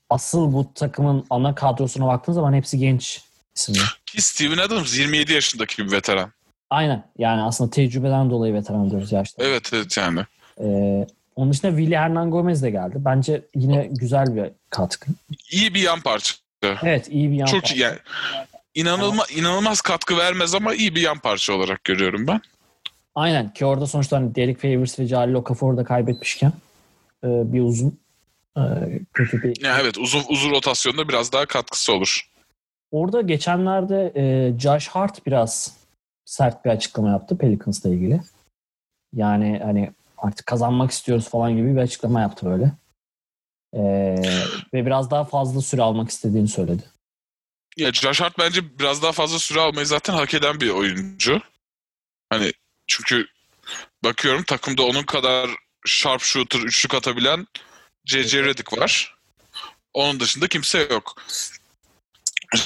Speaker 2: asıl bu takımın ana kadrosuna baktığın zaman hepsi genç isimler.
Speaker 1: Ki Steven Adams 27 yaşındaki bir veteran.
Speaker 2: Aynen. Yani aslında tecrübeden dolayı veteran diyoruz yaşta.
Speaker 1: Evet evet yani.
Speaker 2: Ee, onun dışında Willy Hernan Gomez de geldi. Bence yine güzel bir katkı.
Speaker 1: İyi bir yan parça.
Speaker 2: Evet iyi bir yan
Speaker 1: Çok
Speaker 2: parça.
Speaker 1: Yani, inanılma, inanılmaz katkı vermez ama iyi bir yan parça olarak görüyorum ben.
Speaker 2: Aynen ki orada sonuçta hani Derek Favors ve Jalil Okafor'u da kaybetmişken e, bir uzun e, kötü bir
Speaker 1: Yani evet uzun uzun rotasyonda biraz daha katkısı olur.
Speaker 2: Orada geçenlerde e, Josh Hart biraz sert bir açıklama yaptı Pelicans'la ilgili. Yani hani artık kazanmak istiyoruz falan gibi bir açıklama yaptı böyle. E, ve biraz daha fazla süre almak istediğini söyledi.
Speaker 1: Ya Josh Hart bence biraz daha fazla süre almayı zaten hak eden bir oyuncu. Hani çünkü bakıyorum takımda onun kadar sharp shooter, üçlük atabilen J.J. Redick var. Onun dışında kimse yok.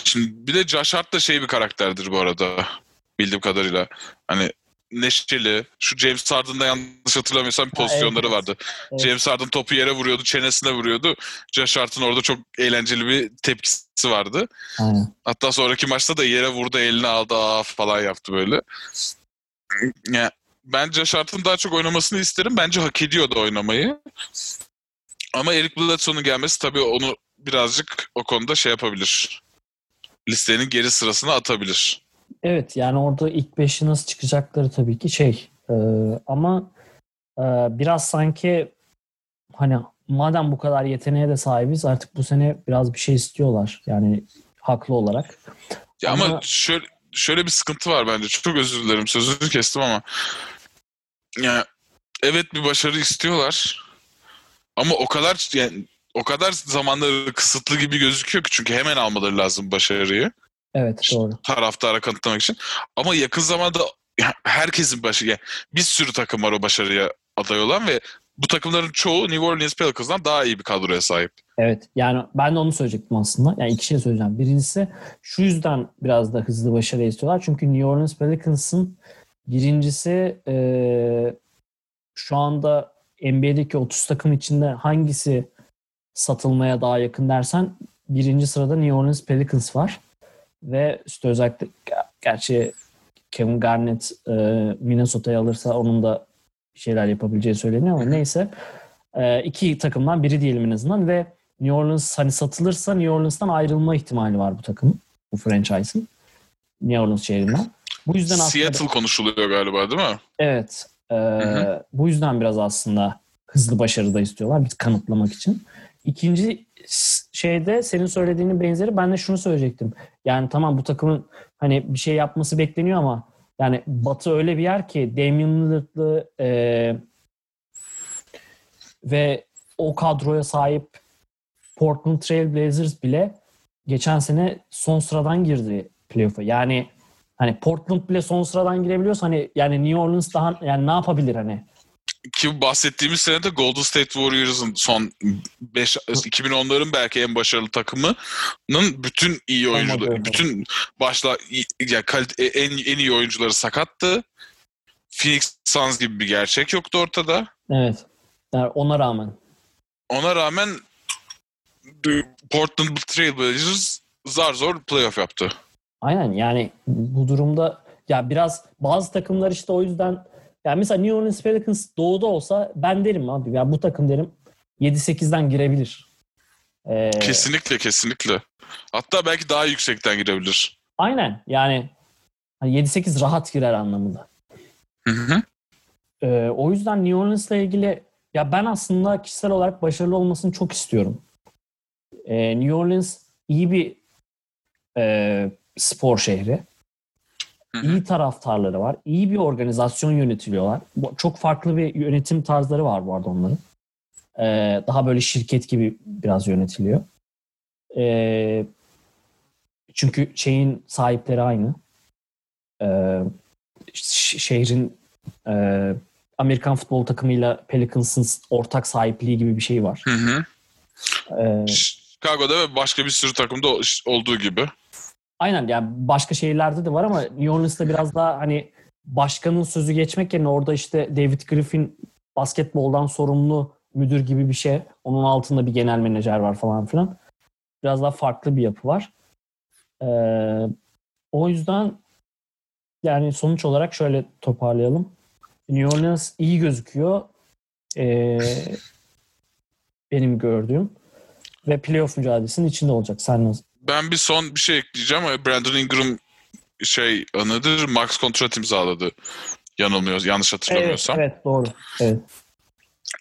Speaker 1: Şimdi bir de Josh Hart da şey bir karakterdir bu arada. Bildiğim kadarıyla. Hani neşeli. Şu James Harden'da yanlış hatırlamıyorsam
Speaker 2: Ha,
Speaker 1: pozisyonları
Speaker 2: evet.
Speaker 1: vardı.
Speaker 2: Evet.
Speaker 1: James Harden topu yere vuruyordu, çenesine vuruyordu. Josh Hart'ın orada çok eğlenceli bir tepkisi vardı.
Speaker 2: Aynen.
Speaker 1: Hatta sonraki maçta da yere vurdu, elini aldı, aa falan yaptı böyle. Ya, ben Josh Hart'ın daha çok oynamasını isterim. Bence hak ediyor da oynamayı. Ama Eric Bledsoe'nun gelmesi tabii onu birazcık o konuda şey yapabilir. Listenin geri sırasına atabilir.
Speaker 2: Evet yani orada ilk beşi nasıl çıkacakları tabii ki şey. e, ama e, biraz sanki hani madem bu kadar yeteneğe de sahibiz artık bu sene biraz bir şey istiyorlar. Yani haklı olarak.
Speaker 1: Ya ama,
Speaker 2: Ama-
Speaker 1: şöyle şöyle bir sıkıntı var bence. Çok özür dilerim sözünü kestim ama ya evet bir başarı istiyorlar. Ama o kadar yani o kadar zamanları kısıtlı gibi gözüküyor ki çünkü hemen almaları lazım başarıyı
Speaker 2: Evet doğru.
Speaker 1: taraftara kanıtlamak için. Ama yakın zamanda herkesin başı yani bir sürü takım var o başarıya aday olan ve bu takımların çoğu New Orleans Pelicans'dan daha iyi bir kadroya sahip.
Speaker 2: Evet yani ben de onu söyleyecektim aslında. Yani iki şey söyleyeceğim. Birincisi şu yüzden biraz da hızlı başarı istiyorlar. Çünkü New Orleans Pelicans'ın birincisi e, şu anda NBA'deki 30 takım içinde hangisi satılmaya daha yakın dersen birinci sırada New Orleans Pelicans var. Ve işte özellikle gerçi Kevin Garnett e, Minnesota'yı alırsa onun da şeyler yapabileceği söyleniyor ama neyse. E, iki takımdan biri diyelim en azından ve New Orleans hani satılırsa New Orleans'tan ayrılma ihtimali var bu takımın. Bu franchise'ın. New Orleans şehrinden. Bu yüzden aslında...
Speaker 1: Seattle konuşuluyor galiba değil mi?
Speaker 2: Evet. E, bu yüzden biraz aslında hızlı başarı da istiyorlar bir kanıtlamak için. İkinci şeyde senin söylediğinin benzeri ben de şunu söyleyecektim. Yani tamam bu takımın hani bir şey yapması bekleniyor ama yani Batı öyle bir yer ki Damian Lillard'lı e, ve o kadroya sahip Portland Trail Blazers bile geçen sene son sıradan girdi playoff'a. Yani hani Portland bile son sıradan girebiliyorsa hani yani New Orleans daha yani ne yapabilir hani?
Speaker 1: Ki bahsettiğimiz senede Golden State Warriors'ın son 5 2010'ların belki en başarılı takımının bütün iyi oyuncuları, bütün başla yani kalite, en en iyi oyuncuları sakattı. Phoenix Suns gibi bir gerçek yoktu ortada.
Speaker 2: Evet. Yani ona rağmen.
Speaker 1: Ona rağmen Portland Trail Blazers zar zor playoff yaptı.
Speaker 2: Aynen yani bu durumda ya biraz bazı takımlar işte o yüzden yani mesela New Orleans Pelicans doğuda olsa ben derim abi ya bu takım derim 7-8'den girebilir.
Speaker 1: Ee, kesinlikle kesinlikle. Hatta belki daha yüksekten girebilir.
Speaker 2: Aynen yani 7-8 hani rahat girer anlamında.
Speaker 1: Hı hı.
Speaker 2: Ee, o yüzden New Orleans'la ilgili ya ben aslında kişisel olarak başarılı olmasını çok istiyorum. Ee, New Orleans iyi bir e, spor şehri. İyi taraftarları var. İyi bir organizasyon yönetiliyorlar. Çok farklı bir yönetim tarzları var bu arada onların. Ee, daha böyle şirket gibi biraz yönetiliyor. Ee, çünkü şeyin sahipleri aynı. Ee, şehrin e, Amerikan futbol takımıyla Pelicans'ın ortak sahipliği gibi bir şey var.
Speaker 1: Hı hı. Ee, Chicago'da ve başka bir sürü takımda olduğu gibi.
Speaker 2: Aynen yani başka şehirlerde de var ama New Orleans'ta biraz daha hani başkanın sözü geçmek yerine orada işte David Griffin basketboldan sorumlu müdür gibi bir şey. Onun altında bir genel menajer var falan filan. Biraz daha farklı bir yapı var. Ee, o yüzden yani sonuç olarak şöyle toparlayalım. New Orleans iyi gözüküyor. Ee, benim gördüğüm. Ve playoff mücadelesinin içinde olacak. Sen nasıl?
Speaker 1: Ben bir son bir şey ekleyeceğim. Brandon Ingram şey anıdır. Max kontrat imzaladı. Yanılmıyoruz. Yanlış hatırlamıyorsam.
Speaker 2: Evet, evet doğru. Evet.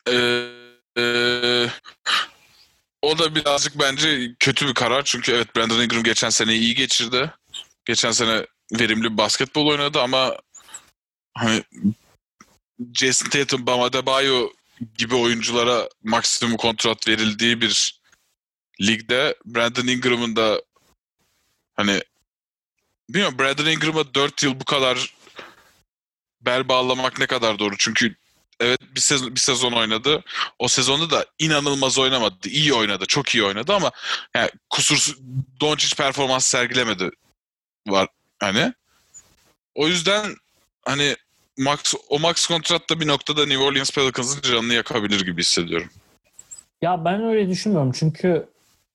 Speaker 1: Ee, e, o da birazcık bence kötü bir karar. Çünkü evet Brandon Ingram geçen sene iyi geçirdi. Geçen sene verimli basketbol oynadı ama hani Jason Tatum, Bam Adebayo gibi oyunculara maksimum kontrat verildiği bir ligde Brandon Ingram'ın da hani bilmiyorum Brandon Ingram'a 4 yıl bu kadar bel bağlamak ne kadar doğru. Çünkü evet bir sezon, bir sezon oynadı. O sezonu da inanılmaz oynamadı. İyi oynadı. Çok iyi oynadı ama yani kusursuz Doncic performans sergilemedi var hani. O yüzden hani Max, o Max kontratta bir noktada New Orleans Pelicans'ın canını yakabilir gibi hissediyorum.
Speaker 2: Ya ben öyle düşünmüyorum. Çünkü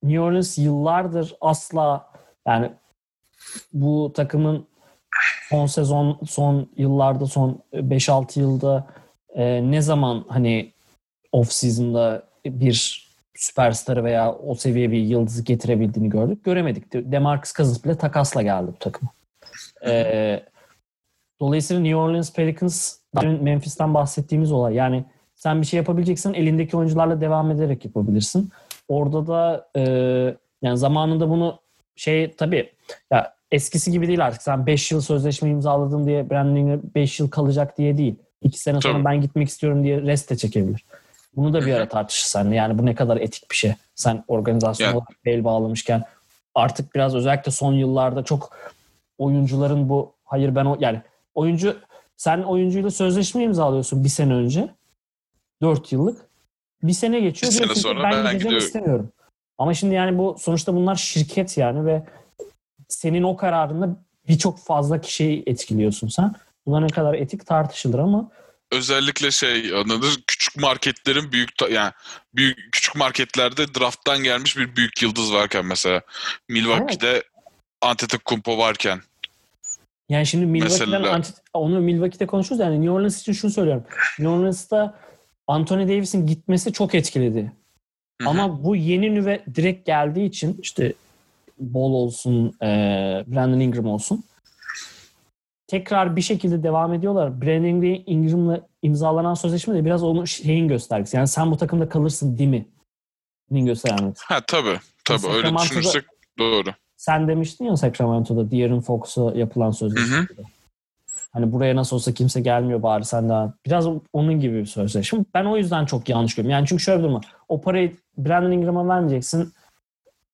Speaker 2: New Orleans yıllardır asla yani bu takımın son sezon, son yıllarda, son 5-6 yılda e, ne zaman hani off season'da bir süperstarı veya o seviye bir yıldızı getirebildiğini gördük. Göremedik. Demarcus Cousins bile takasla geldi bu takım. E, dolayısıyla New Orleans Pelicans Memphis'ten bahsettiğimiz olay. Yani sen bir şey yapabileceksin elindeki oyuncularla devam ederek yapabilirsin. Orada da e, yani zamanında bunu şey tabii ya eskisi gibi değil artık. Sen 5 yıl sözleşme imzaladın diye Brandon 5 yıl kalacak diye değil. 2 sene sonra tabii. ben gitmek istiyorum diye rest de çekebilir. Bunu da bir ara tartışırsan yani bu ne kadar etik bir şey. Sen organizasyon yani. olarak bel bağlamışken artık biraz özellikle son yıllarda çok oyuncuların bu hayır ben o yani oyuncu sen oyuncuyla sözleşme imzalıyorsun bir sene önce. 4 yıllık. Bir sene geçiyor.
Speaker 1: Bir sene sonra
Speaker 2: ben,
Speaker 1: ben
Speaker 2: gideceğim istemiyorum. Ama şimdi yani bu sonuçta bunlar şirket yani ve senin o kararında birçok fazla kişiyi etkiliyorsun sen. Buna ne kadar etik tartışılır ama
Speaker 1: Özellikle şey anladın küçük marketlerin büyük yani büyük küçük marketlerde drafttan gelmiş bir büyük yıldız varken mesela Milwaukee'de Antetokounmpo varken
Speaker 2: yani şimdi Milwaukee'den
Speaker 1: Mesela-
Speaker 2: onu Milwaukee'de konuşuruz yani New Orleans için şunu söylüyorum. New Orleans'ta Anthony Davis'in gitmesi çok etkiledi.
Speaker 1: Hı hı.
Speaker 2: Ama bu yeni nüve direkt geldiği için işte Ball olsun, e, Brandon Ingram olsun. Tekrar bir şekilde devam ediyorlar. Brandon Ingram'la imzalanan sözleşme de biraz onun şeyin göstergesi. Yani sen bu takımda kalırsın değil mi? Nin göstermesi.
Speaker 1: ha tabii tabii öyle düşünürsek doğru.
Speaker 2: Sen demiştin ya Sacramento'da De'Aaron Fox'a yapılan sözleşme. Hani buraya nasıl olsa kimse gelmiyor bari sen daha. Biraz onun gibi bir sözleşme. Ben o yüzden çok yanlış görüyorum. Yani çünkü şöyle bir durum var. O parayı Brandon Ingram'a vermeyeceksin.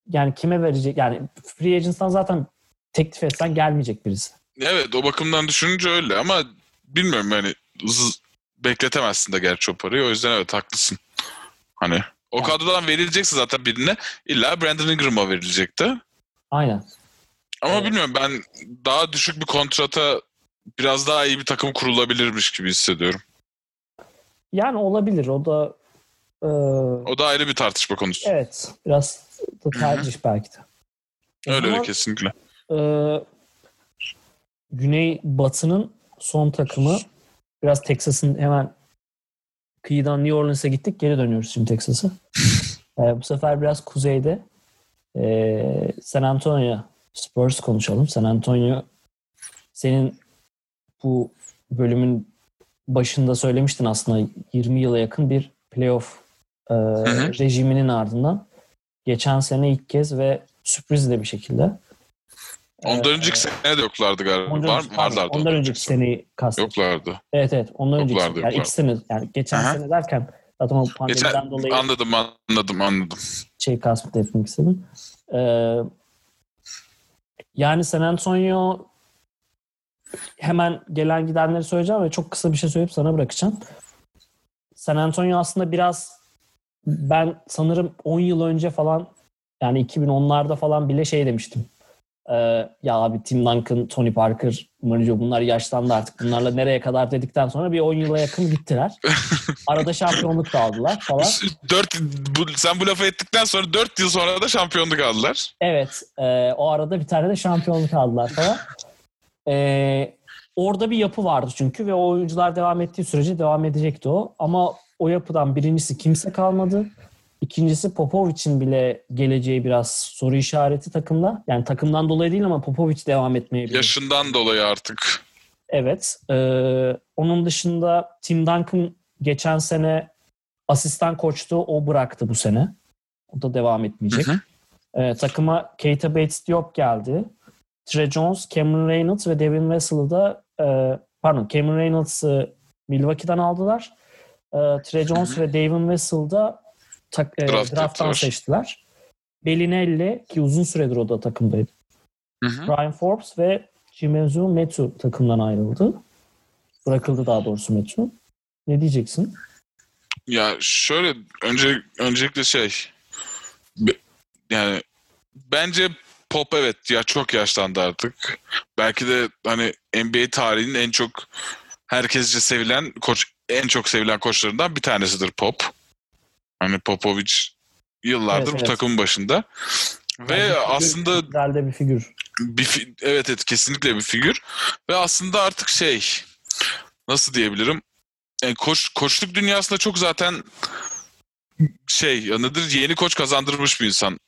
Speaker 2: Yani kime verecek? Yani free agents'tan zaten teklif etsen gelmeyecek birisi.
Speaker 1: Evet o bakımdan düşününce öyle ama bilmiyorum yani bekletemezsin de gerçi o parayı o yüzden evet haklısın. Hani o
Speaker 2: Yani.
Speaker 1: kadrodan verilecekse zaten birine illa Brandon Ingram'a verilecekti.
Speaker 2: Aynen.
Speaker 1: Ama
Speaker 2: Evet.
Speaker 1: bilmiyorum ben daha düşük bir kontrata biraz daha iyi bir takım kurulabilirmiş gibi hissediyorum.
Speaker 2: Yani olabilir. O da e,
Speaker 1: O da ayrı bir tartışma konusu.
Speaker 2: evet biraz da tercih belki de.
Speaker 1: Öyle
Speaker 2: zaman,
Speaker 1: öyle kesinlikle.
Speaker 2: e, Güney Batı'nın son takımı biraz Texas'ın hemen kıyıdan New Orleans'a gittik. Geri dönüyoruz şimdi Texas'a. E, bu sefer biraz kuzeyde e, San Antonio Spurs konuşalım. San Antonio senin bu bölümün başında söylemiştin aslında 20 yıla yakın bir playoff e, rejiminin ardından geçen sene ilk kez ve sürprizli bir şekilde
Speaker 1: Ondan
Speaker 2: e,
Speaker 1: önceki sene de yoklardı galiba.
Speaker 2: Ondan,
Speaker 1: Var,
Speaker 2: pardon,
Speaker 1: varlardı.
Speaker 2: ondan önceki seneyi kastettim.
Speaker 1: Yoklardı.
Speaker 2: Evet evet. Ondan önceki
Speaker 1: Yoklardı.
Speaker 2: Yani ikisini yani geçen
Speaker 1: Aha.
Speaker 2: sene derken zaten o pandemiden
Speaker 1: Geçen,
Speaker 2: dolayı
Speaker 1: anladım anladım anladım.
Speaker 2: şey kastetmek istedim. Ee, yani San Antonio hemen gelen gidenleri söyleyeceğim ve çok kısa bir şey söyleyip sana bırakacağım. San Antonio aslında biraz ben sanırım 10 yıl önce falan yani 2010'larda falan bile şey demiştim. Ee, ya abi Tim Duncan, Tony Parker, Mourinho bunlar yaşlandı artık. Bunlarla nereye kadar dedikten sonra bir 10 yıla yakın gittiler. Arada şampiyonluk da aldılar falan.
Speaker 1: Dört, bu, sen bu lafı ettikten sonra 4 yıl sonra da şampiyonluk aldılar.
Speaker 2: Evet. e, o arada bir tane de şampiyonluk aldılar falan. E, orada bir yapı vardı çünkü ve o oyuncular devam ettiği sürece devam edecekti o. Ama o yapıdan birincisi kimse kalmadı. İkincisi Popovic'in bile geleceği biraz soru işareti takımda. Yani takımdan dolayı değil ama Popovic devam etmeyebilir.
Speaker 1: Yaşından dolayı artık.
Speaker 2: Evet. e, onun dışında Tim Duncan geçen sene asistan koçtu. O bıraktı bu sene. O da devam etmeyecek.
Speaker 1: Hı hı.
Speaker 2: E, takıma Keita Bates Diop geldi. Trey Jones, Cameron Reynolds ve Devin Vassell'ı da e, pardon Cameron Reynolds'ı Milwaukee'den aldılar. E, Trey Jones ve Devin Vassell'ı da tak, e,
Speaker 1: Draft
Speaker 2: drafttan
Speaker 1: ettiler.
Speaker 2: seçtiler. Bellinelli ki uzun süredir o da takımdaydı.
Speaker 1: Hı hı.
Speaker 2: Brian Forbes ve Chimezu Metu takımdan ayrıldı. Bırakıldı daha doğrusu Metu. Ne diyeceksin?
Speaker 1: Ya şöyle önce öncelikle şey yani bence Pop evet ya çok yaşlandı artık. Belki de hani NBA tarihinin en çok herkesce sevilen koç en çok sevilen koçlarından bir tanesidir Pop. Hani Popovic yıllardır
Speaker 2: Evet,
Speaker 1: bu
Speaker 2: evet.
Speaker 1: takımın başında. Ve
Speaker 2: Yani
Speaker 1: aslında
Speaker 2: güzel bir figür.
Speaker 1: bir fi- evet evet kesinlikle bir figür ve aslında artık şey nasıl diyebilirim yani koç koçluk dünyasında çok zaten şey nedir yeni koç kazandırmış bir insan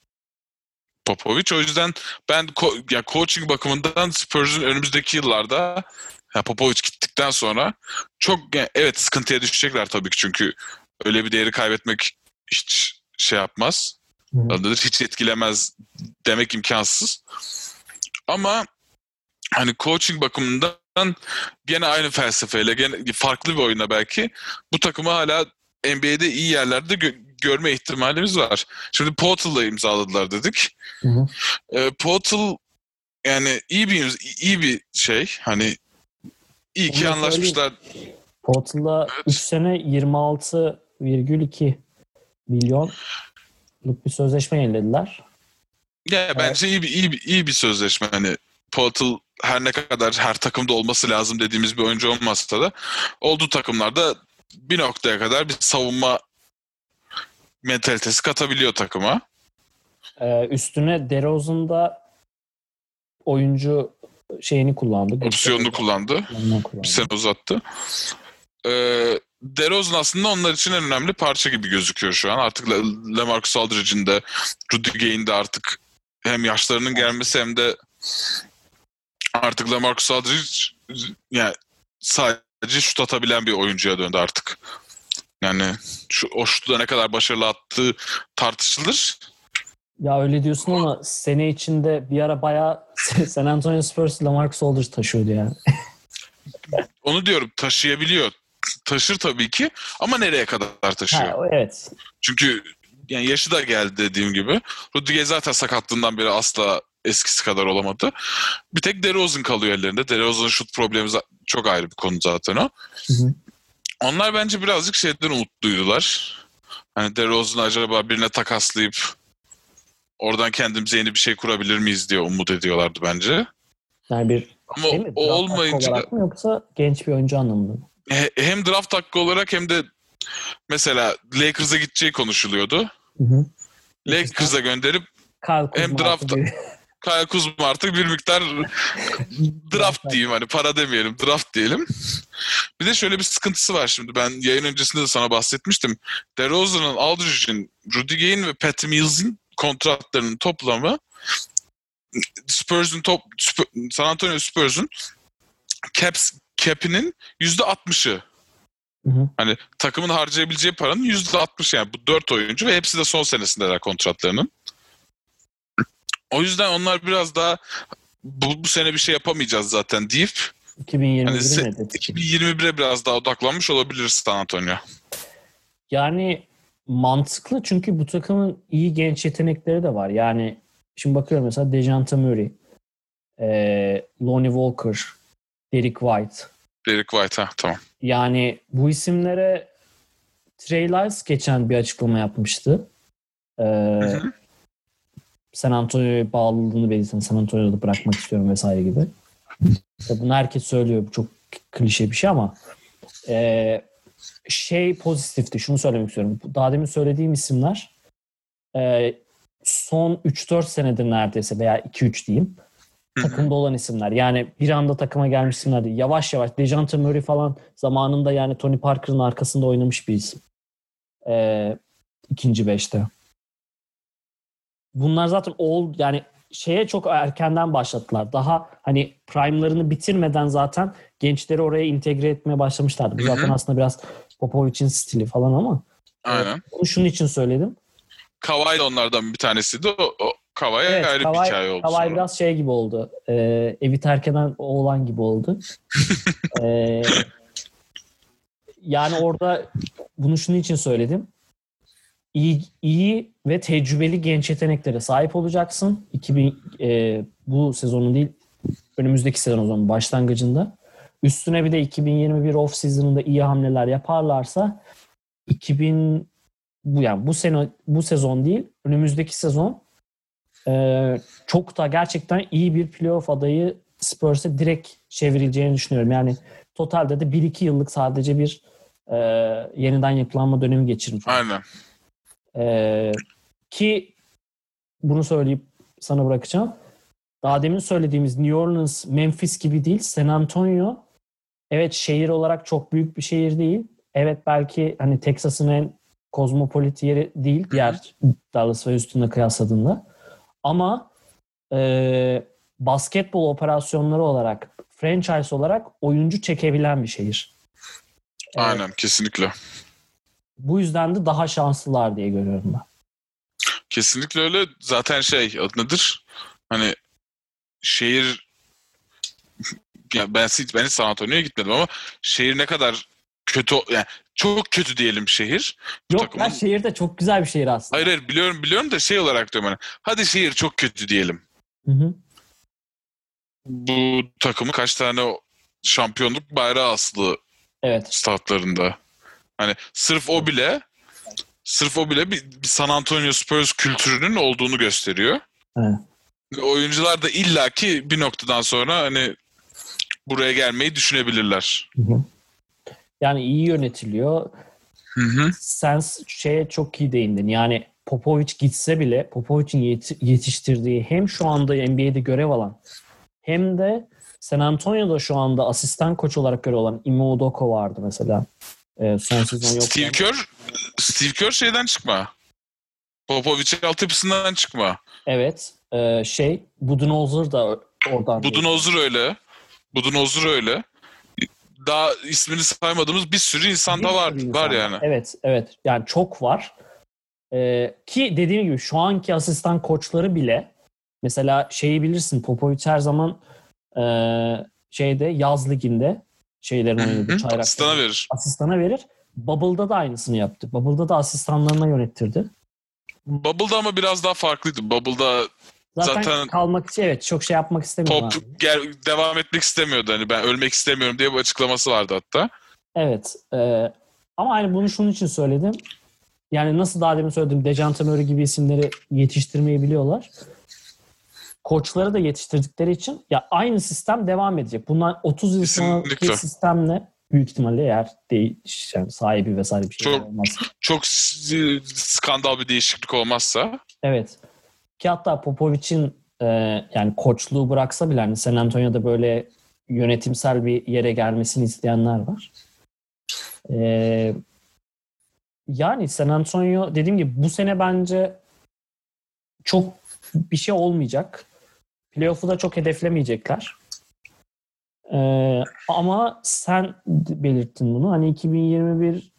Speaker 1: Popovic o yüzden ben ko- ya coaching bakımından Spurs'un önümüzdeki yıllarda ya Popovic gittikten sonra çok yani evet sıkıntıya düşecekler tabii ki çünkü öyle bir değeri kaybetmek hiç şey yapmaz
Speaker 2: Hı hı.
Speaker 1: Anladın? hiç etkilemez demek imkansız. Ama hani coaching bakımından gene aynı felsefeyle, gene farklı bir oyuna belki bu takımı hala NBA'de iyi yerlerde gö- görme ihtimalimiz var. Şimdi Portal'la imzaladılar dedik.
Speaker 2: Hı hı.
Speaker 1: Ee, Portal yani iyi bir iyi bir şey. Hani iyi ki
Speaker 2: Onu
Speaker 1: anlaşmışlar.
Speaker 2: Portland'a
Speaker 1: Evet.
Speaker 2: 3 sene 26 4,2 milyonluk bir sözleşme yenilediler.
Speaker 1: Ya bence iyi bir iyi bir iyi bir sözleşme hani Poeltl her ne kadar her takımda olması lazım dediğimiz bir oyuncu olmazsa da olduğu takımlarda bir noktaya kadar bir savunma mentalitesi katabiliyor takıma.
Speaker 2: Ee, üstüne DeRozan da oyuncu şeyini kullandı.
Speaker 1: Opsiyonunu kullandı.
Speaker 2: Kullandı.
Speaker 1: Bir sene uzattı. Ee, DeRozan aslında onlar için en önemli parça gibi gözüküyor şu an. Artık LaMarcus Aldridge'in de Rudy Gay'in de artık hem yaşlarının gelmesi hem de artık LaMarcus Aldridge yani sadece şut atabilen bir oyuncuya döndü artık. Yani şu o şutu da ne kadar başarılı attığı tartışılır.
Speaker 2: Ya öyle diyorsun ama sene içinde bir ara bayağı San Antonio Spurs LaMarcus Aldridge taşıyordu yani.
Speaker 1: Onu diyorum taşıyabiliyor. Taşır tabii ki ama nereye kadar taşıyor?
Speaker 2: Ha, evet.
Speaker 1: Çünkü yani yaşı da geldi dediğim gibi. Rudiger zaten sakatlığından beri asla eskisi kadar olamadı. Bir tek DeRozan kalıyor ellerinde. DeRozan'ın şut problemi çok ayrı bir konu zaten o.
Speaker 2: Hı hı.
Speaker 1: Onlar bence birazcık şeyden umutluydular. Hani DeRozan'ı acaba birine takaslayıp oradan kendimize yeni bir şey kurabilir miyiz diye umut ediyorlardı bence.
Speaker 2: Yani bir
Speaker 1: Ama
Speaker 2: şey mi?
Speaker 1: o
Speaker 2: Draft
Speaker 1: olmayınca
Speaker 2: olarak mı yoksa genç bir oyuncu anlamında mı?
Speaker 1: he- hem draft hakkı olarak hem de mesela Lakers'a gideceği konuşuluyordu.
Speaker 2: Hı hı.
Speaker 1: Lakers'a gönderip Hem draft- Kyle Kuzma artık bir miktar draft diyeyim hani para demeyelim draft diyelim. Bir de şöyle bir sıkıntısı var şimdi ben yayın öncesinde de sana bahsetmiştim. DeRozan'ın, Aldridge'in, Rudy Gay'in ve Patty Mills'in kontratlarının toplamı Spurs'un top Spur- San Antonio Spurs'un caps cap'inin %60'ı.
Speaker 2: Hı hı.
Speaker 1: Hani takımın harcayabileceği paranın %60 yani bu dört oyuncu ve hepsi de son senesindeler kontratlarının. O yüzden onlar biraz daha bu, bu sene bir şey yapamayacağız zaten deyip
Speaker 2: 2021'in
Speaker 1: Hani se-
Speaker 2: hedefi.
Speaker 1: 2021'e biraz daha odaklanmış olabilir San Antonio.
Speaker 2: Yani mantıklı çünkü bu takımın iyi genç yetenekleri de var. Yani şimdi bakıyorum mesela Dejante Murray, e, Lonnie Walker, Derek White.
Speaker 1: Derek White ha tamam.
Speaker 2: Yani bu isimlere Trey Lyles geçen bir açıklama yapmıştı. Ee,
Speaker 1: hı.
Speaker 2: San Antonio'ya bağlılığını belirten San Antonio'da bırakmak istiyorum vesaire gibi. Bunu herkes söylüyor. Bu çok klişe bir şey ama ee, şey pozitifti. Şunu söylemek istiyorum. Daha demin söylediğim isimler ee, son 3-4 senedir neredeyse veya 2-3 diyeyim takımda olan isimler. Yani bir anda takıma gelmiş isimler değil. Yavaş yavaş. Dejante Murray falan zamanında yani Tony Parker'ın arkasında oynamış bir isim. Ee, ikinci beşte. Bunlar zaten ol yani şeye çok erkenden başladılar. Daha hani prime'larını bitirmeden zaten gençleri oraya entegre etmeye başlamışlardı. Bu zaten aslında biraz Popovic'in stili falan ama
Speaker 1: Aynen.
Speaker 2: bunu şunun için söyledim.
Speaker 1: Kawhi de onlardan bir tanesiydi. O, o Kawhi
Speaker 2: Evet,
Speaker 1: ayrı bir
Speaker 2: Kawhi-
Speaker 1: hikaye oldu
Speaker 2: Kawhi
Speaker 1: sonra.
Speaker 2: biraz şey gibi oldu. E, evi terk eden oğlan gibi oldu. E, yani orada bunu şunun için söyledim. İyi, iyi ve tecrübeli genç yeteneklere sahip olacaksın. 2000 e, bu sezonun değil önümüzdeki sezon o zaman başlangıcında. Üstüne bir de 2021 off season'ında iyi hamleler yaparlarsa 2000 bu yani bu sene bu sezon değil önümüzdeki sezon ee, çok da gerçekten iyi bir playoff adayı Spurs'e direkt çevrileceğini düşünüyorum. Yani totalde de 1-2 yıllık sadece bir e, yeniden yapılanma dönemi geçirmiş.
Speaker 1: Aynen.
Speaker 2: Ee, ki bunu söyleyip sana bırakacağım. Daha demin söylediğimiz New Orleans, Memphis gibi değil. San Antonio evet şehir olarak çok büyük bir şehir değil. Evet belki hani Texas'ın en kozmopolit yeri değil diğer Dallas ve Houston'la kıyasladığında. Ama e, basketbol operasyonları olarak, franchise olarak oyuncu çekebilen bir şehir. Evet.
Speaker 1: Aynen kesinlikle.
Speaker 2: Bu yüzden de daha şanslılar diye görüyorum ben.
Speaker 1: Kesinlikle öyle. Zaten şey adı nedir? Hani şehir ya ben hiç ben hiç San Antonio'ya gitmedim ama şehir ne kadar kötü yani çok kötü diyelim şehir.
Speaker 2: Yok
Speaker 1: takımın-
Speaker 2: ya şehir de çok güzel bir şehir aslında.
Speaker 1: Hayır hayır biliyorum biliyorum da şey olarak diyorum hani hadi şehir çok kötü diyelim.
Speaker 2: Hı hı.
Speaker 1: Bu takımın kaç tane şampiyonluk bayrağı asılı
Speaker 2: Evet.
Speaker 1: statlarında. Hani sırf o bile Sırf o bile bir, bir San Antonio Spurs kültürünün olduğunu gösteriyor.
Speaker 2: Evet.
Speaker 1: Oyuncular da illaki bir noktadan sonra hani buraya gelmeyi düşünebilirler.
Speaker 2: Hı hı. Yani iyi yönetiliyor.
Speaker 1: Hı hı.
Speaker 2: Sen şeye çok iyi değindin. Yani Popovic gitse bile Popovic'in yet- yetiştirdiği hem şu anda NBA'de görev alan hem de San Antonio'da şu anda asistan koç olarak görev alan Ime Udoka vardı mesela. Ee, son sezon yok.
Speaker 1: Steve Kerr, Steve Kerr şeyden çıkma. Popovic'in altyapısından çıkma.
Speaker 2: Evet. Ee, şey Budenholzer da oradan.
Speaker 1: Budenholzer öyle. Budenholzer öyle. Daha ismini saymadığımız bir sürü insan
Speaker 2: Bir
Speaker 1: da var,
Speaker 2: insan
Speaker 1: var yani.
Speaker 2: Evet, evet. Yani çok var. Ee, ki dediğim gibi şu anki asistan koçları bile mesela şeyi bilirsin Popovic her zaman e, şeyde yaz liginde şeylerin oynadığı
Speaker 1: hı.
Speaker 2: çaylak
Speaker 1: Asistana verir.
Speaker 2: asistana verir. Bubble'da da aynısını yaptı. Bubble'da da asistanlarına yönettirdi.
Speaker 1: Bubble'da ama biraz daha farklıydı. Bubble'da
Speaker 2: Zaten,
Speaker 1: Zaten-
Speaker 2: kalmak için evet çok şey yapmak istemiyor.
Speaker 1: top
Speaker 2: abi.
Speaker 1: gel, devam etmek istemiyordu. Hani ben ölmek istemiyorum diye bir açıklaması vardı hatta.
Speaker 2: Evet. e, ama hani bunu şunun için söyledim. Yani nasıl daha demin söyledim Dejante Murray gibi isimleri yetiştirmeyi biliyorlar. Koçları da yetiştirdikleri için ya aynı sistem devam edecek. Bundan 30 yıl sonraki sistemle büyük ihtimalle eğer değil, yani sahibi vesaire bir şey
Speaker 1: Çok-
Speaker 2: olmaz.
Speaker 1: Çok skandal bir değişiklik olmazsa
Speaker 2: Evet. Ki hatta Popovic'in e, yani koçluğu bıraksa bile hani San Antonio'da böyle yönetimsel bir yere gelmesini isteyenler var. E, yani San Antonio dediğim gibi bu sene bence çok bir şey olmayacak. Playoff'u da çok hedeflemeyecekler. E, ama sen belirttin bunu. Hani 2021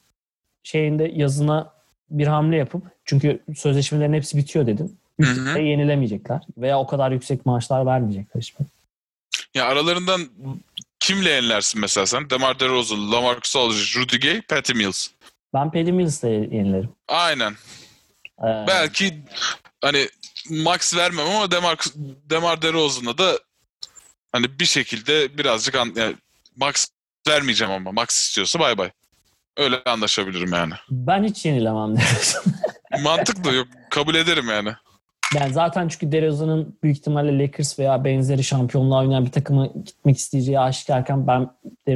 Speaker 2: şeyinde yazına bir hamle yapıp çünkü sözleşmelerin hepsi bitiyor dedim.
Speaker 1: Hı hı.
Speaker 2: Yenilemeyecekler. Veya o kadar yüksek maaşlar vermeyecekler hiçbir.
Speaker 1: ya aralarından kimle yenilersin mesela sen? DeMar DeRozan, LaMarcus Aldridge, Rudy Gay, Patty Mills.
Speaker 2: Ben Paddy Mills'le yenilerim.
Speaker 1: Aynen.
Speaker 2: Ee,
Speaker 1: Belki hani max vermem ama Demar, Demar DeRozan'a da hani bir şekilde birazcık an, yani max vermeyeceğim ama max istiyorsa bay bay. Öyle anlaşabilirim yani.
Speaker 2: ben hiç yenilemem DeRozan.
Speaker 1: Mantıklı yok kabul ederim yani.
Speaker 2: ben zaten çünkü DeRozan'ın büyük ihtimalle Lakers veya benzeri şampiyonluğa oynayan bir takıma gitmek isteyeceği aşikarken ben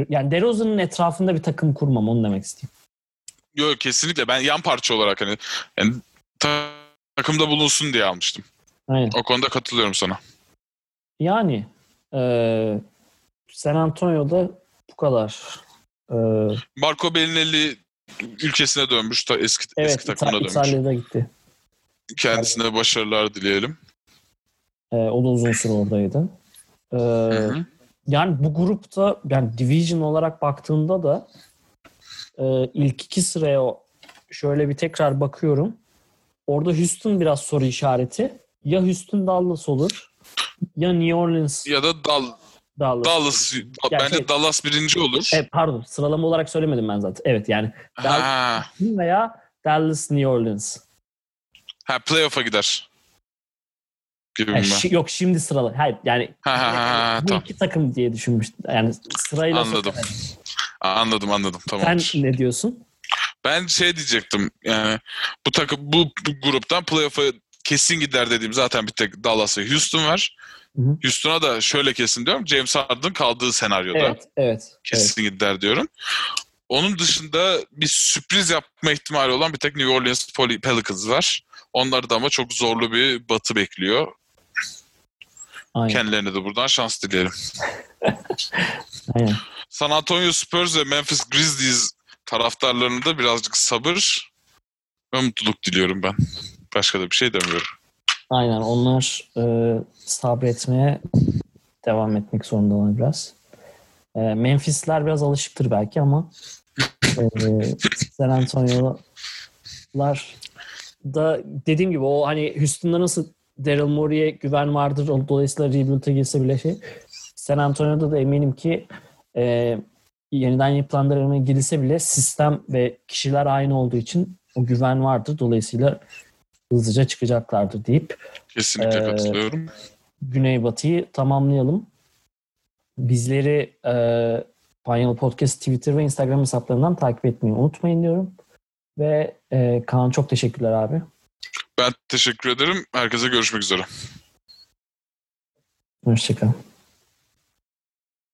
Speaker 2: yani DeRozan'ın etrafında bir takım kurmam onu demek istiyorum.
Speaker 1: Yok kesinlikle ben yan parça olarak hani yani takımda bulunsun diye almıştım.
Speaker 2: Aynen.
Speaker 1: O konuda katılıyorum sana.
Speaker 2: Yani e, San Antonio'da bu kadar. E,
Speaker 1: Marco Bellinelli ülkesine dönmüş, ta eski
Speaker 2: evet
Speaker 1: eski takımına
Speaker 2: İta-
Speaker 1: dönmüş.
Speaker 2: İtalya'da gitti.
Speaker 1: Kendisine başarılar dileyelim.
Speaker 2: E, o da uzun süre oradaydı. E. Yani bu grupta yani division olarak baktığında da e, ilk iki sıraya o- şöyle bir tekrar bakıyorum. Orada Houston biraz soru işareti. Ya Houston Dallas olur ya New Orleans
Speaker 1: Ya da Dal
Speaker 2: Dallas.
Speaker 1: Dallas
Speaker 2: Ya
Speaker 1: bence
Speaker 2: şey-
Speaker 1: Dallas birinci olur.
Speaker 2: Evet, pardon sıralama olarak söylemedim ben zaten. Evet yani Dallas veya Dallas New Orleans.
Speaker 1: ha playoff'a gider. Gibi
Speaker 2: Yani şi- yok şimdi sıralı. Hayır yani
Speaker 1: Ha, ha, ha, ha,
Speaker 2: bu
Speaker 1: tamam.
Speaker 2: iki takım diye düşünmüştüm. Yani sırayla
Speaker 1: Anladım.
Speaker 2: söylemedim.
Speaker 1: Anladım anladım
Speaker 2: Sen
Speaker 1: tamam.
Speaker 2: ne diyorsun?
Speaker 1: Ben şey diyecektim yani bu takım bu, bu gruptan playoff'a kesin gider dediğim zaten bir tek Dallas ve Houston var. Houston'a da şöyle kesin diyorum. James Harden kaldığı senaryoda
Speaker 2: Evet, evet. evet.
Speaker 1: kesin gider diyorum. Onun dışında bir sürpriz yapma ihtimali olan bir tek New Orleans Pelicans var. Onları da ama çok zorlu bir batı bekliyor.
Speaker 2: Aynen.
Speaker 1: Kendilerine de buradan şans dileyelim.
Speaker 2: Aynen.
Speaker 1: San Antonio Spurs ve Memphis Grizzlies taraftarlarına da birazcık sabır ve mutluluk diliyorum ben. Başka da bir şey demiyorum.
Speaker 2: Aynen onlar e, sabretmeye devam etmek zorundalar biraz. E, Memphisler biraz alışıktır belki ama e, San Antonio'lar da dediğim gibi o hani Houston'da nasıl Daryl Morey'e güven vardır dolayısıyla rebuild'e girse bile şey San Antonio'da da eminim ki e, yeniden yapılandırmaya girilse bile sistem ve kişiler aynı olduğu için o güven vardır. Dolayısıyla hızlıca çıkacaklardır deyip
Speaker 1: Kesinlikle
Speaker 2: Ee,
Speaker 1: katılıyorum.
Speaker 2: Güneybatı'yı tamamlayalım. Bizleri e, Final Podcast Twitter ve Instagram hesaplarından takip etmeyi unutmayın diyorum. Ve Ee, Kaan çok teşekkürler abi.
Speaker 1: Ben teşekkür ederim. Herkese görüşmek üzere.
Speaker 2: Hoşçakalın.